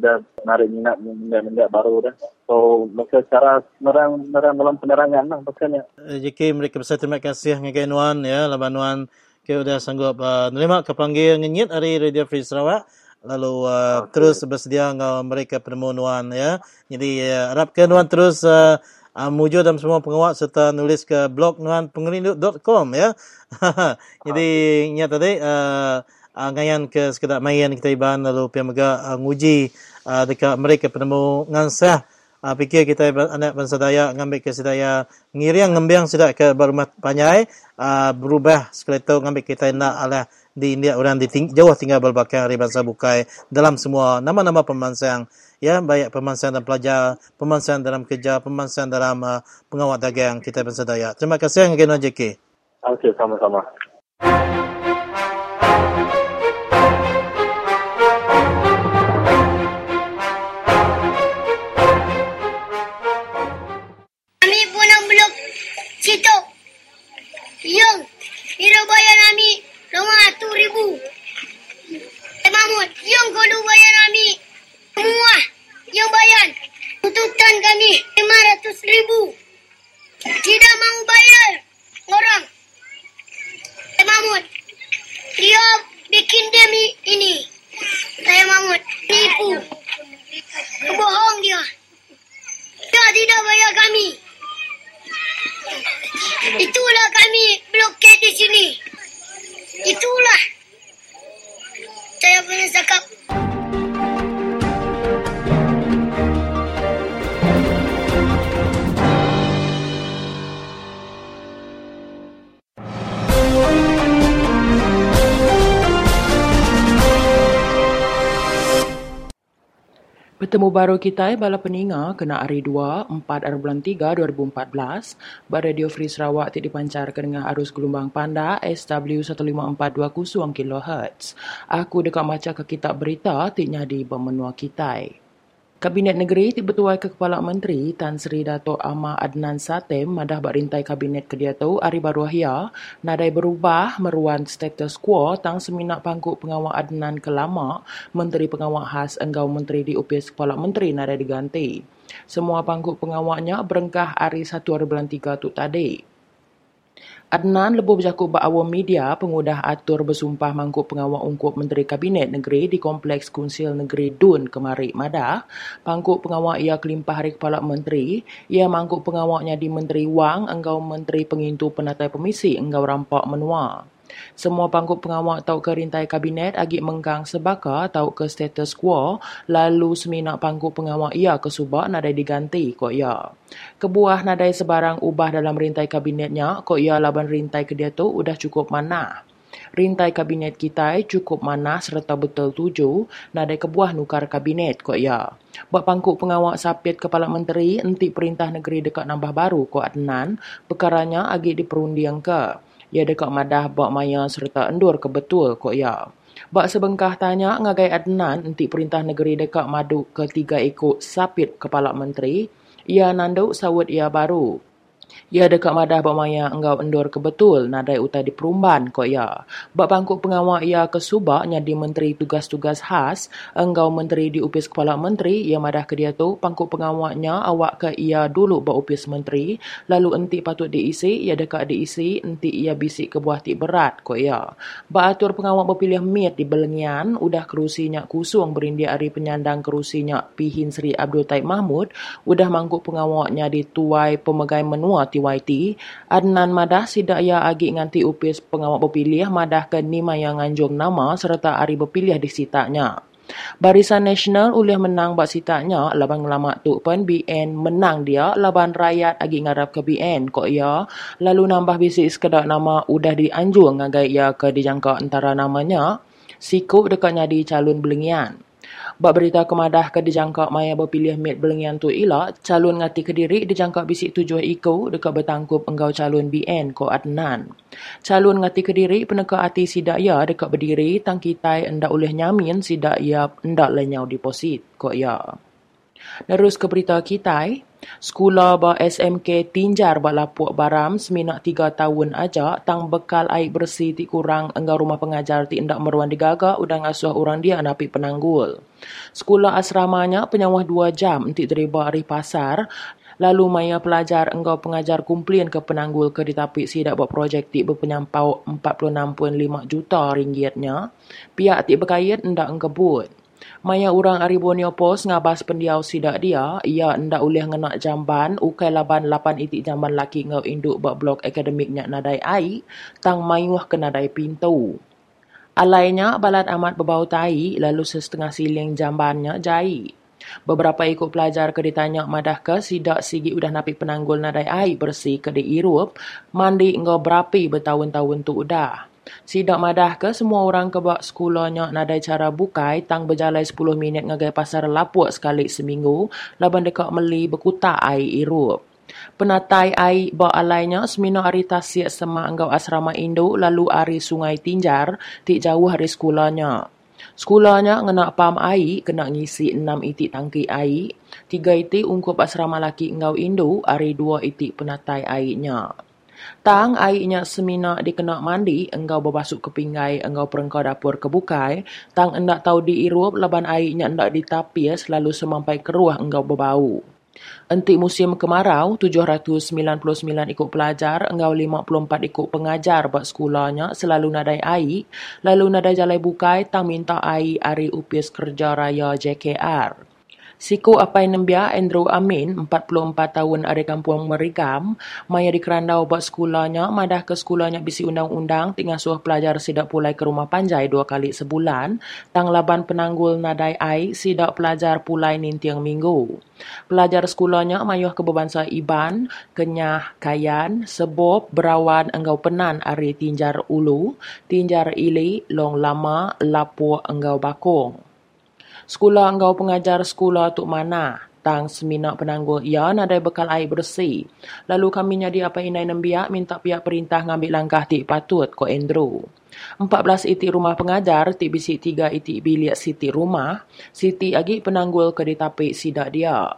dah narik minat benda-benda baru dah. So maka cara nerang nerang dalam penerangan lah maksudnya. JK mereka besar terima kasih dengan Nuan ya laban Nuan ke sudah sanggup uh, nerima kepanggil ngenyit hari Radio Free Sarawak lalu uh, okay. terus bersedia dengan mereka penemu Nuan ya jadi uh, harapkan Nuan terus uh, uh, mujur dalam semua pengawal serta nulis ke blog nuanpengerinduk.com ya [LAUGHS] jadi nya tadi uh, uh, ngayan ke sekedar main kita iban lalu pihak mega uh, nguji uh, dekat mereka penemu ngansah. Uh, fikir kita anak bangsa Dayak ngambil ke sedaya ngiriang ngembiang sedak ke berumah panyai. Uh, berubah sekali tu ngambil kita nak alah di India orang di ting- jauh tinggal berbakai hari bangsa bukai dalam semua nama-nama pemansang. Ya baik pemansang dan pelajar pemansang dalam kerja pemansang dalam uh, pengawal dagang kita bangsa Dayak. Terima kasih dengan JK Okey, sama-sama. Yung. Ira bayar nami lima tu ribu. Eh Mahmud, yang kau bayar nami semua yang bayar tuntutan kami lima ratus ribu. Tidak mau bayar orang. Eh Mahmud, dia bikin demi ini. Saya Mahmud, nipu. Bohong dia. Dia tidak bayar kami. Itulah kami di sini. Itulah. Saya punya cakap. Bertemu baru kita bala peninga kena hari 2, 4 hari bulan 3, 2014. Bar Radio Free Sarawak ti dipancarkan dengan arus gelombang panda SW 15420 kHz. Aku dekat macam ke kitab berita ti nyadi bermenua kita. Kabinet Negeri ke Kepala Menteri Tan Sri Dato' Ahmad Adnan Satem madah berintai kabinet ke dia tu hari baru ahya nadai berubah meruan status quo tang seminak pangkuk pengawal Adnan ke lama Menteri Pengawal Khas enggau Menteri di UPS Kepala Menteri nadai diganti. Semua pangkuk pengawalnya berengkah hari 1 hari bulan 3 tu tadi. Adnan lebuh bercakap ba awam media pengudah atur bersumpah mangkuk pengawal ungkup Menteri Kabinet Negeri di Kompleks Kunsil Negeri Dun kemari Madah. Pangkuk pengawal ia kelimpah hari Kepala Menteri. Ia mangkuk pengawalnya di Menteri Wang, enggau Menteri Pengintu Penatai Pemisi, enggau rampak menua. Semua pangkuk pengawal tau ke rintai kabinet agi menggang sebaka tau ke status quo lalu seminak pangkuk pengawal ia ke subak nadai diganti kok ia. Kebuah nadai sebarang ubah dalam rintai kabinetnya kok ia laban rintai ke dia tu udah cukup mana. Rintai kabinet kita cukup mana serta betul tuju nadai kebuah nukar kabinet kok ya. Buat pangkuk pengawal sapit Kepala Menteri enti perintah negeri dekat nambah baru kok Adnan perkaranya agi diperundiang ke ia dekat madah bak maya serta endur ke betul kok ya. Bak sebengkah tanya ngagai Adnan nanti perintah negeri dekat madu ketiga ikut sapit kepala menteri, ia nanduk sawut ia baru. Ia dekat madah bermaya enggau endur ke betul. Nadai utai di perumban kok ya. Bak pangkuk pengawal ia ke subak nyadi menteri tugas-tugas khas, enggau menteri di upis kepala menteri, ia madah ke dia tu, pangkuk pengawalnya awak ke ia dulu bak upis menteri, lalu enti patut diisi, ia dekat diisi, enti ia bisik ke buah tik berat kok ya. Bak atur pengawal berpilih mit di belengian, udah kerusinya kusung berindia hari penyandang kerusinya Pihin Sri Abdul Taib Mahmud, udah mangkuk pengawalnya di tuai pemegai menua TYT, Adnan Madah sidak ia agi nganti upis pengawal berpilih Madah ke Nima yang nganjung nama serta hari berpilih di sitaknya. Barisan Nasional ulih menang bak sitaknya laban ngelamak tu pun BN menang dia laban rakyat agi ngarap ke BN kok ia lalu nambah bisik sekedar nama udah dianjung ngagai ia ke dijangka antara namanya sikuk dekatnya di calon belengian. Bak berita kemadah ke dijangka maya berpilih mit belengian tu ila, calon ngati kediri dijangka bisik tujuh iko dekat bertangkup enggau calon BN ko Adnan. Calon ngati kediri peneka hati sidak ya dekat berdiri tang kitai endak oleh nyamin sidak ya endak lenyau deposit ko ya. Nerus ke berita kitai, Sekolah ba SMK Tinjar ba Lapuak Baram seminak tiga tahun aja tang bekal air bersih ti kurang enggak rumah pengajar ti indak meruan digaga udah ngasuh orang dia napi penanggul. Sekolah asramanya penyawah dua jam ti terima hari pasar lalu maya pelajar enggau pengajar kumpulan ke penanggul ke ditapik sidak buat projek ti berpenyampau 46.5 juta ringgitnya. Pihak ti berkait endak engkebut. Maya orang ari Borneo ngabas pendiau sidak dia, ia ndak ulih ngenak jamban, ukai laban lapan itik jamban laki ngau induk bak blok akademiknya nadai ai, tang mayuh ke nadai pintu. Alainya balat amat berbau tai, lalu setengah siling jambannya jai. Beberapa ikut pelajar ke ditanya madah ke sidak sigi udah napi penanggul nadai ai bersih ke di Irup, mandi ngau berapi bertahun-tahun tu udah. Sidak madah ke semua orang ke bak sekolahnya nadai cara bukai tang berjalan 10 minit ngagai pasar lapuk sekali seminggu laban dekat meli berkutak air irup. Penatai air bak alainya semino hari tasik sema anggau asrama Indo lalu hari sungai Tinjar tik jauh hari sekolahnya. Sekolahnya ngena pam air kena ngisi 6 itik tangki air. Tiga itik ungkup asrama laki engau Indo hari dua itik penatai airnya. Tang airnya semina dikena mandi, engkau berbasuh ke pinggai, engkau perengkau dapur kebukai, tang endak tahu diirup, leban airnya endak ditapis, lalu semampai keruah engkau berbau. Enti musim kemarau, 799 ikut pelajar, engkau 54 ikut pengajar buat sekolahnya, selalu nadai air, lalu nadai jalai bukai, tang minta air hari upis kerja raya JKR. Siku apai nembia Andrew Amin, 44 tahun ada kampung Merigam, maya di kerandau buat sekolahnya, madah ke sekolahnya bisi undang-undang, tinggal suah pelajar sidak pulai ke rumah panjai dua kali sebulan, tang laban penanggul nadai ai, sidak pelajar pulai nintiang minggu. Pelajar sekolahnya mayuh ke bebansa Iban, Kenyah Kayan, Sebob, Berawan, Enggau Penan, Ari Tinjar Ulu, Tinjar Ili, Long Lama, Lapua, Enggau Bakong. Sekolah engkau pengajar sekolah tu mana? Tang seminak penanggul ia nadai bekal air bersih. Lalu kami nyadi apa inai nembiak minta pihak perintah ngambil langkah tik patut ko Andrew. 14 iti rumah pengajar, ti bisi tiga iti bilik siti rumah, siti agi penanggul ke ditapik sidak dia.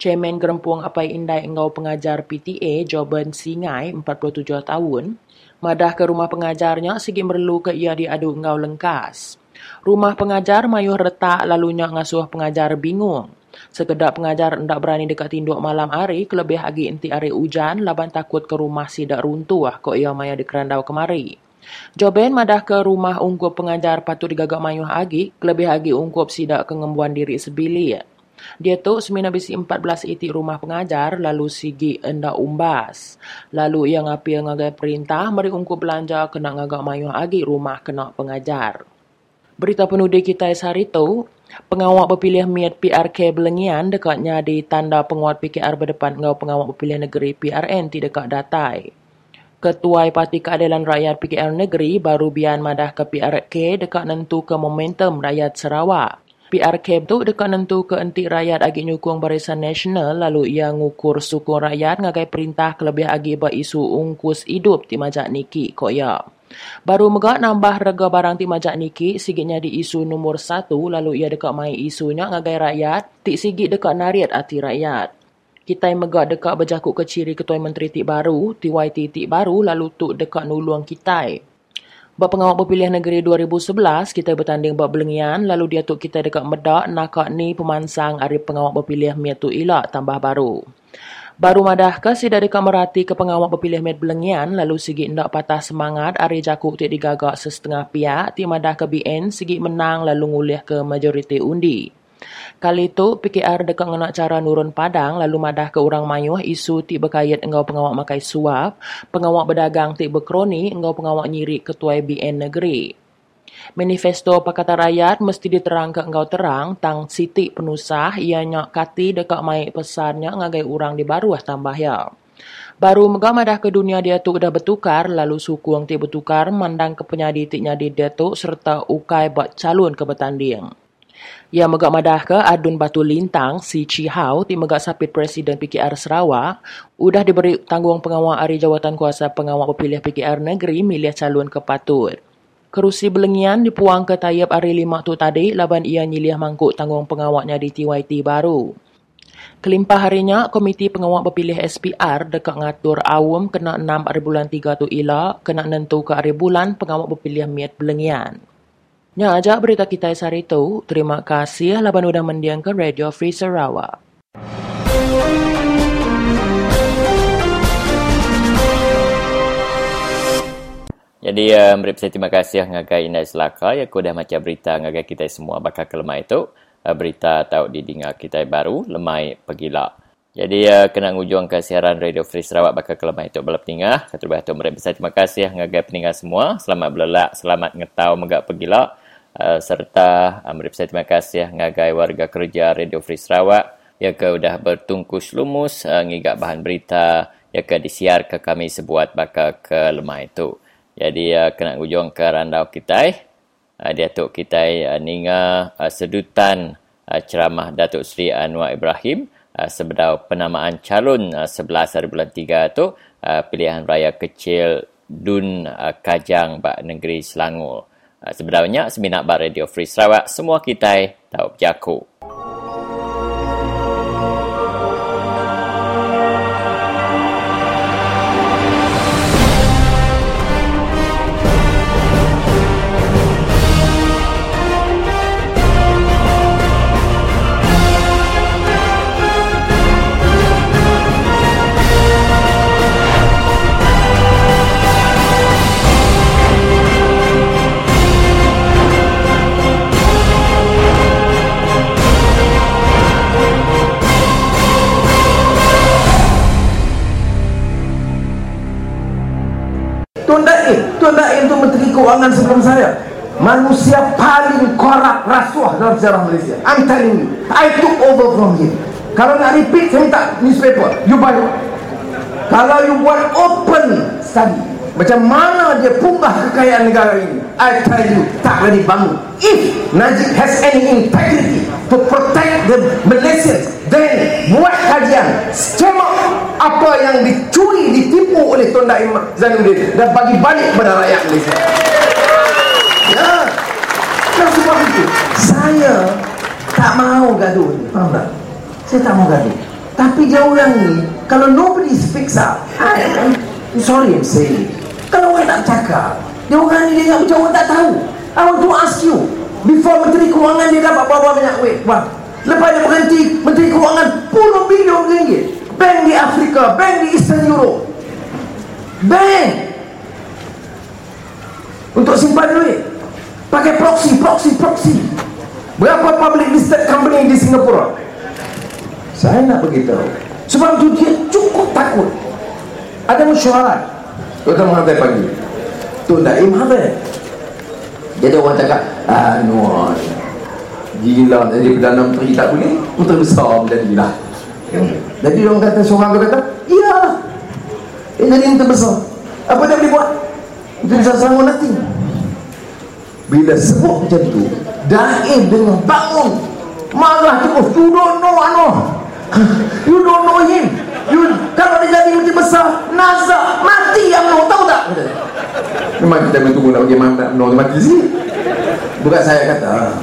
Chairman Gerempung Apai Indai Engau Pengajar PTA, Joban Singai, 47 tahun, madah ke rumah pengajarnya segi merlu ke ia diadu engau lengkas. Rumah pengajar mayuh retak lalunya ngasuh pengajar bingung. Sekedap pengajar hendak berani dekat tinduk malam hari, kelebih lagi inti hari hujan, laban takut ke rumah sidak runtuh kok ia maya di kerandau kemari. Joben madah ke rumah ungkup pengajar patut digagak mayuh agi, kelebih lagi ungkup sidak kengembuan diri sebili. Dia tu semina bisi 14 iti rumah pengajar lalu sigi endak umbas. Lalu ia ngapil ngagai perintah mari ungkup belanja kena ngagak mayuh agi rumah kena pengajar. Berita penudi kita hari itu, pengawal berpilih miat PRK Belengian dekatnya di tanda penguat PKR berdepan ngau pengawal berpilih negeri PRN tidak dekat datai. Ketua Parti Keadilan Rakyat PKR Negeri baru bian madah ke PRK dekat nentu ke momentum rakyat Sarawak. PRK tu dekat nentu ke enti rakyat agi nyukung barisan nasional lalu ia ngukur sukung rakyat ngagai perintah kelebih agi isu ungkus hidup di majak niki koyak. Baru megak nambah rega barang ti majak niki, sigitnya di isu nomor satu, lalu ia dekat mai isunya ngagai rakyat, ti sigit dekat nariat hati rakyat. Kita yang megak dekat berjakuk ke ciri ketua menteri ti baru, TYT ti baru, lalu tu dekat nuluang kita. Bap pengawal berpilihan negeri 2011, kita bertanding bab belengian, lalu dia tu kita dekat medak, nakak ni pemansang hari pengawal berpilihan miatu ilak tambah baru. Baru madah ke si dari kamerati ke pengawal berpilih med belengian lalu sigi ndak patah semangat ari jakuk ti digagak sesetengah pihak ti madah ke BN sigi menang lalu ngulih ke majoriti undi. Kali itu PKR dekat ngenak cara nurun padang lalu madah ke orang mayuh isu ti berkait engau pengawal makai suap, pengawal berdagang ti berkroni engau pengawal nyiri ketua BN negeri. Manifesto Pakatan Rakyat mesti diterang ke engkau terang tang siti penusah ianya kati dekat mai pesannya ngagai orang di baru tambah ya. Baru megah madah ke dunia dia tu dah bertukar lalu suku yang ti bertukar mandang ke penyadi ti nyadi dia tu serta ukai buat calon ke bertanding. Ya megak madah ke adun batu lintang si Chi Hao ti megak sapit Presiden PKR Sarawak udah diberi tanggung pengawal hari jawatan kuasa pengawal pepilih PKR negeri milih calon ke patut. Kerusi belengian dipuang ke tayap hari lima tu tadi laban ia nyilih mangkuk tanggung pengawaknya di TYT baru. Kelimpah harinya, Komiti Pengawak Berpilih SPR dekat ngatur awam kena 6 hari bulan 3 tu ila, kena nentu ke hari bulan pengawak berpilih miat belengian. Nya ajak berita kita hari itu. Terima kasih laban udah mendiang ke Radio Free Sarawak. Jadi uh, mereka saya terima kasih ngagai Inai Selaka yang kau dah macam berita ngagai kita semua bakal ke lemai itu. Uh, berita tahu didengar kita baru lemai pegila. Jadi uh, kena ngujung ke siaran Radio Free Sarawak bakal ke lemai itu balap tinggal. Satu bahagian mereka saya terima kasih ngagai peninggal semua. Selamat belelak, selamat ngetau megak pegila. Uh, serta uh, mereka saya terima kasih ngagai warga kerja Radio Free Sarawak yang kau dah bertungkus lumus uh, ngigak bahan berita yang ke disiar ke kami sebuat bakal ke lemai itu. Jadi uh, kena ujung ke randau kita. Uh, Datuk kita uh, ninga uh, sedutan uh, ceramah Datuk Seri Anwar Ibrahim uh, sebedau penamaan calon uh, 11 hari bulan 3 tu uh, pilihan raya kecil Dun uh, Kajang Bak Negeri Selangor. Uh, sebenarnya seminak Bak Radio Free Sarawak semua kita tahu berjaku. Tuan Daim Tuan Daim tu Menteri Keuangan sebelum saya. Manusia paling korup rasuah dalam sejarah Malaysia. I'm telling you. I took over from him. Kalau nak repeat saya minta newspaper. You buy Kalau you buat open study Macam mana dia punggah kekayaan negara ini I tell you Tak boleh bangun If Najib has any integrity To protect the Malaysians Then kajian. Skema apa yang dicuri Ditipu oleh Tuan Daim Zainuddin Dan bagi balik kepada rakyat Malaysia. Ya. Dan sebab itu Saya Tak mahu gaduh. Faham tak? Saya tak mahu gaduh. Tapi dia orang ni Kalau nobody speaks up I, I'm sorry I'm saying. Kalau orang tak cakap Dia orang ni dia macam orang tak tahu. I want to ask you Before Menteri Kewangan dia dapat berapa banyak duit Wah, Lepas dia berhenti Menteri Kewangan puluh bilion ringgit. Bank di Afrika Bank di Eastern Europe. Bank! Untuk simpan duit. Pakai proxy, proxy, proxy. Berapa public listed company di Singapura? Saya nak beritahu. Sebab itu dia cukup takut. Ada mesyuarat. Tuan menghadap pagi Tuan Daim habis Jadi orang cakap Ah, no Gila jadi Perdana Menteri tak boleh? Menteri besar jadi lah. Jadi orang kata Seorang tu kata Ya Eh jadi menteri besar Apa dia boleh buat? Menteri besar selangor nanti Bila sebut macam tu Daim dengan bangun Marah terus You don't know ano [LAUGHS] You don't know him. You, Kalau dia jadi menteri besar Nazar Mati yang no Tahu tak? Memang kita tunggu nak bagi no mati sini Bukan saya kata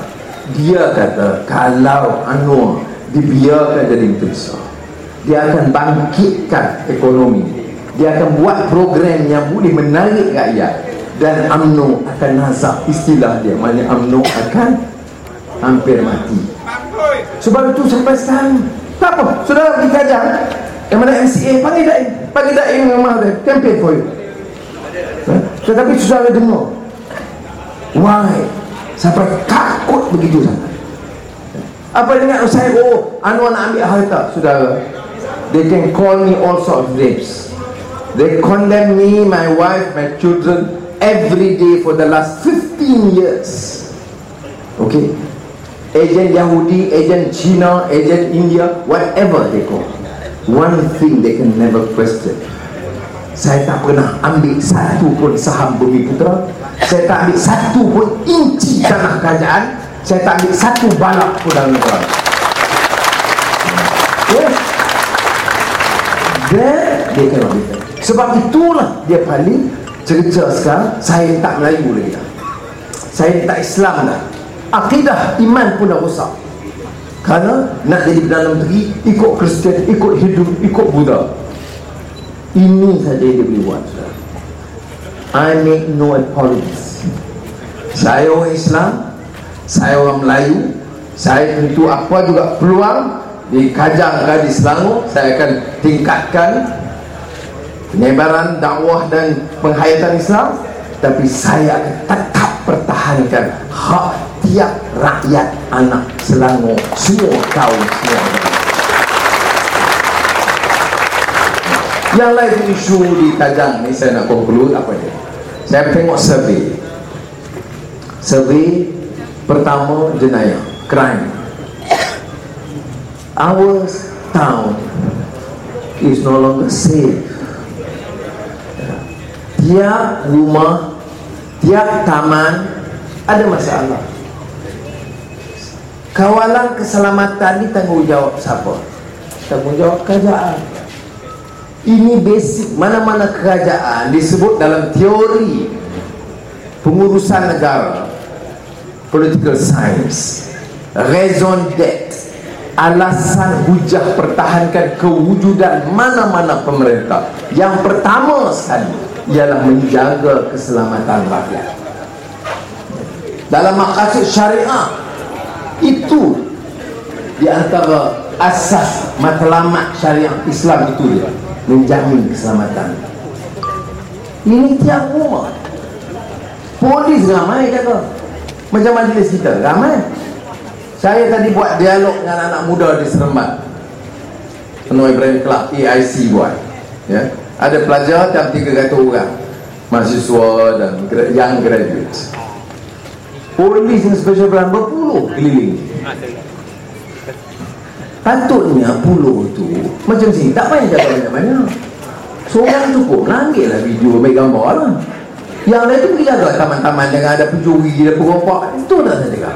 Dia kata Kalau Anwar Dibiarkan jadi menteri besar Dia akan bangkitkan ekonomi. Dia akan buat program yang boleh menarik rakyat. Dan UMNO akan nazak Istilah dia. Maksudnya UMNO akan Hampir mati. Sebab itu sampai sekarang Tak apa. Saudara pergi kajang Yang mana MCA Panggil Daim Panggil Daim dengan Mahathir Campaign for you. Ha? Tetapi saudara dengar. Why Sampai takut begitu sangat Apa dengan saya Oh Anwar nak ambil harta Saudara? They can call me all sorts of names. They condemn me, my wife, my children Every day for the last 15 years. Okay? Agent Yahudi, agent China, agent India Whatever they call. One thing they can never question. Saya tak pernah ambil satu pun saham bumi putra saya tak ambil satu pun inci tanah kerajaan. Saya tak ambil satu balak pun dalam negara. Then dia cannot be fair sebab itulah dia paling cerita sekarang saya tak Melayu lagi dah. Saya tak Islam dah. Akidah iman pun dah rosak. Kerana nak jadi Perdana Menteri ikut Kristian, ikut Hindu, ikut Buddha. Ini saja dia boleh buat I make no apologies. Saya orang Islam Saya orang Melayu Saya tentu apa juga peluang Di Kajang ke di Selangor Saya akan tingkatkan Penyebaran dakwah dan penghayatan Islam Tapi saya akan tetap pertahankan Hak tiap rakyat anak Selangor Semua kaum semua Yang lain isu di Kajang ni saya nak conclude apa dia? Saya tengok survey. Survey pertama jenayah, crime. Our town is no longer safe. Tiap rumah, tiap taman ada masalah. Kawalan keselamatan ni tanggungjawab siapa? Tanggungjawab kerajaan. Ini basic mana-mana kerajaan disebut dalam teori pengurusan negara political science. Raison d'etre alasan hujah pertahankan kewujudan mana-mana pemerintah. Yang pertama sekali ialah menjaga keselamatan rakyat. Dalam makasih syariah itu di antara asas matlamat syariah Islam itu dia menjamin keselamatan ini tiap rumah polis ramai kata macam majlis kita ramai saya tadi buat dialog dengan anak muda di Seremban Penuh Ibrahim Club AIC buat ya. ada pelajar dan 300 orang mahasiswa dan young graduates. Polis dan special branch berpuluh keliling. Patutnya puluh tu macam sini tak payah jaga banyak-banyak. Seorang cukup ambil lah video ambil gambar lah. Yang lain tu pergi jaga taman-taman dengan ada pencuri, ada perompak. Itu tak saya cakap.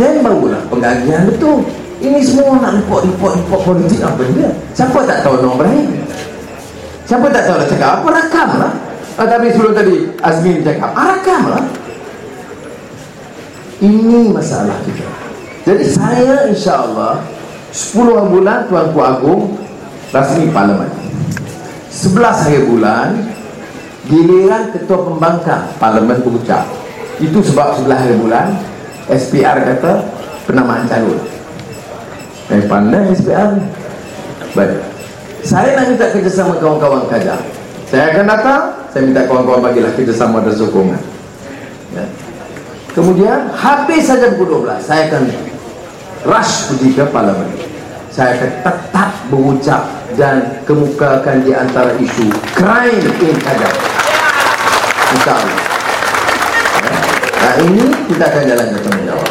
Dan barulah penggagian betul. Ini semua nak report-report-report politik apa dia? Siapa tak tahu Noor Ibrahim? Siapa tak tahu nak cakap apa? Rakam lah. Ah, tapi sebelum tadi Azmin cakap, ah, rakam lah. Ini masalah kita. Jadi saya insya Allah 10 bulan Tuanku Agung rasmi parlimen. 11 hari bulan giliran ketua pembangkang parlimen berucap. Itu sebab 11 hari bulan SPR kata penamaan calon. Eh pandai SPR. Baik. Saya nak minta kerjasama kawan-kawan kajar. Saya akan datang, saya minta kawan-kawan bagilah kerjasama dan sokongan. Ya. Kemudian habis saja pukul 12 Saya akan rush pergi ke parlimen Saya akan tetap berucap Dan kemukakan di antara isu Crime in Kajang. InsyaAllah ya. Nah ini kita akan jalan ke tanggungjawab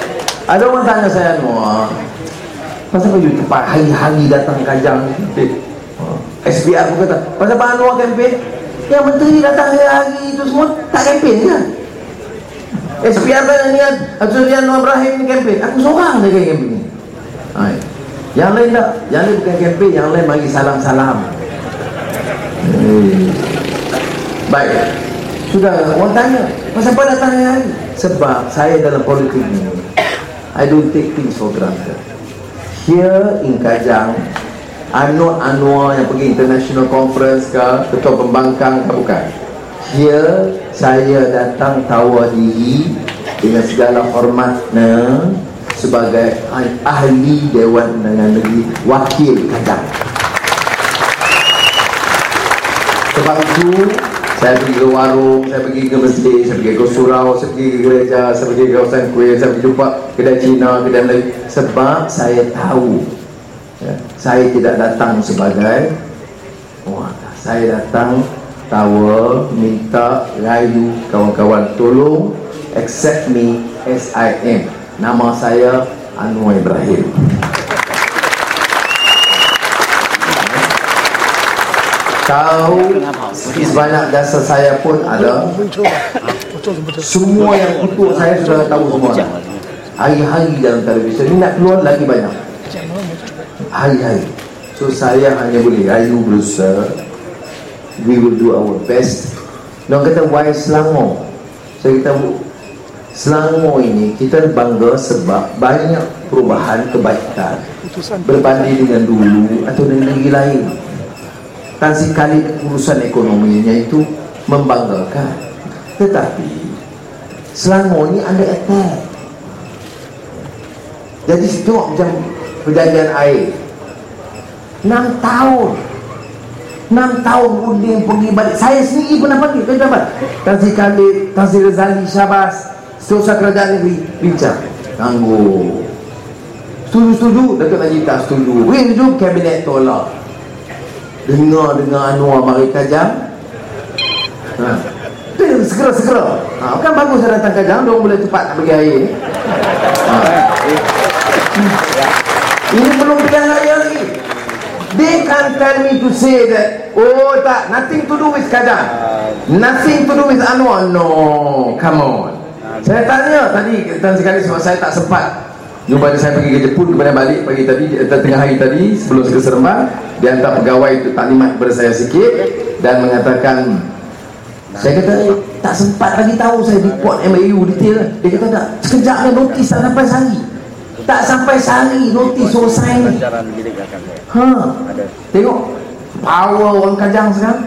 Ada orang tanya saya Noah Pasal you tepat hari-hari datang Kajang? Eh, SPR pun kata Pasal apa Anwar kempen Yang menteri datang hari-hari itu semua Tak kempen ke? SPR kan ni Azurian Noor Ibrahim ni kempen Aku seorang je kempen Hai. Yang lain tak? Yang lain bukan kempen Yang lain bagi salam-salam. Hmm. Baik. Sudah orang tanya Pasal apa datang hari Sebab saya dalam politik ni I don't take things for granted. Here in Kajang Anwar-Anwar yang pergi international conference ke Ketua pembangkang ke bukan. Here saya datang tawar diri dengan segala hormatnya sebagai ahli Dewan Undangan Negeri wakil Kajang. Sebab itu saya pergi ke warung, saya pergi ke masjid, saya pergi ke surau, saya pergi ke gereja, saya pergi ke kawasan kuih, saya pergi jumpa kedai Cina, kedai Melayu. Sebab saya tahu ya, saya tidak datang sebagai orang. Saya datang tawa minta rayu kawan-kawan tolong accept me as I am nama saya Anwar Ibrahim. Tahu sebanyak jasa saya pun ada. Semua yang kutuk saya sudah tahu semua. Hari-hari dalam televisi ini nak keluar lagi banyak. Hari-hari. So saya hanya boleh rayu berusaha. We will do our best. Dia kata why Selangor? Saya kata Selangor ini kita bangga sebab banyak perubahan kebaikan berbanding dengan dulu atau dengan negeri lain. Tan sekali urusan ekonominya itu membanggakan. Tetapi Selangor ini ada attack. Jadi tengok macam perjanjian air. 6 tahun 6 tahun unding pergi balik saya sendiri pernah pergi ke dapat Tan Sri Khalid Tan Sri Razali Syabas Setiausaha Kerajaan Negeri bincang. Tangguh. Setuju-setuju Datuk Najib tak setuju. Weh setuju kabinet tolak. Dengar dengan Anwar mari kajang ha. segera-segera. Ha. kan bagus saya datang kajang dia boleh cepat nak pergi air. Ha. ini belum pegang raya lagi. They can't tell me to say that Oh tak, nothing to do with Kadang Nothing to do with Anwar. No, come on Saya tanya tadi Tan sekali sebab saya tak sempat Jumpa saya pergi ke Jepun kemudian balik pagi tadi Tengah hari tadi sebelum saya seremban Dia hantar pegawai itu taklimat kepada saya sikit Dan mengatakan Saya kata eh, tak sempat lagi tahu saya report MAU detail Dia kata tak, sekejap ni notis tak sampai sehari tak sampai sehari notis selesai ni. Ha. Tengok power orang kajang sekarang.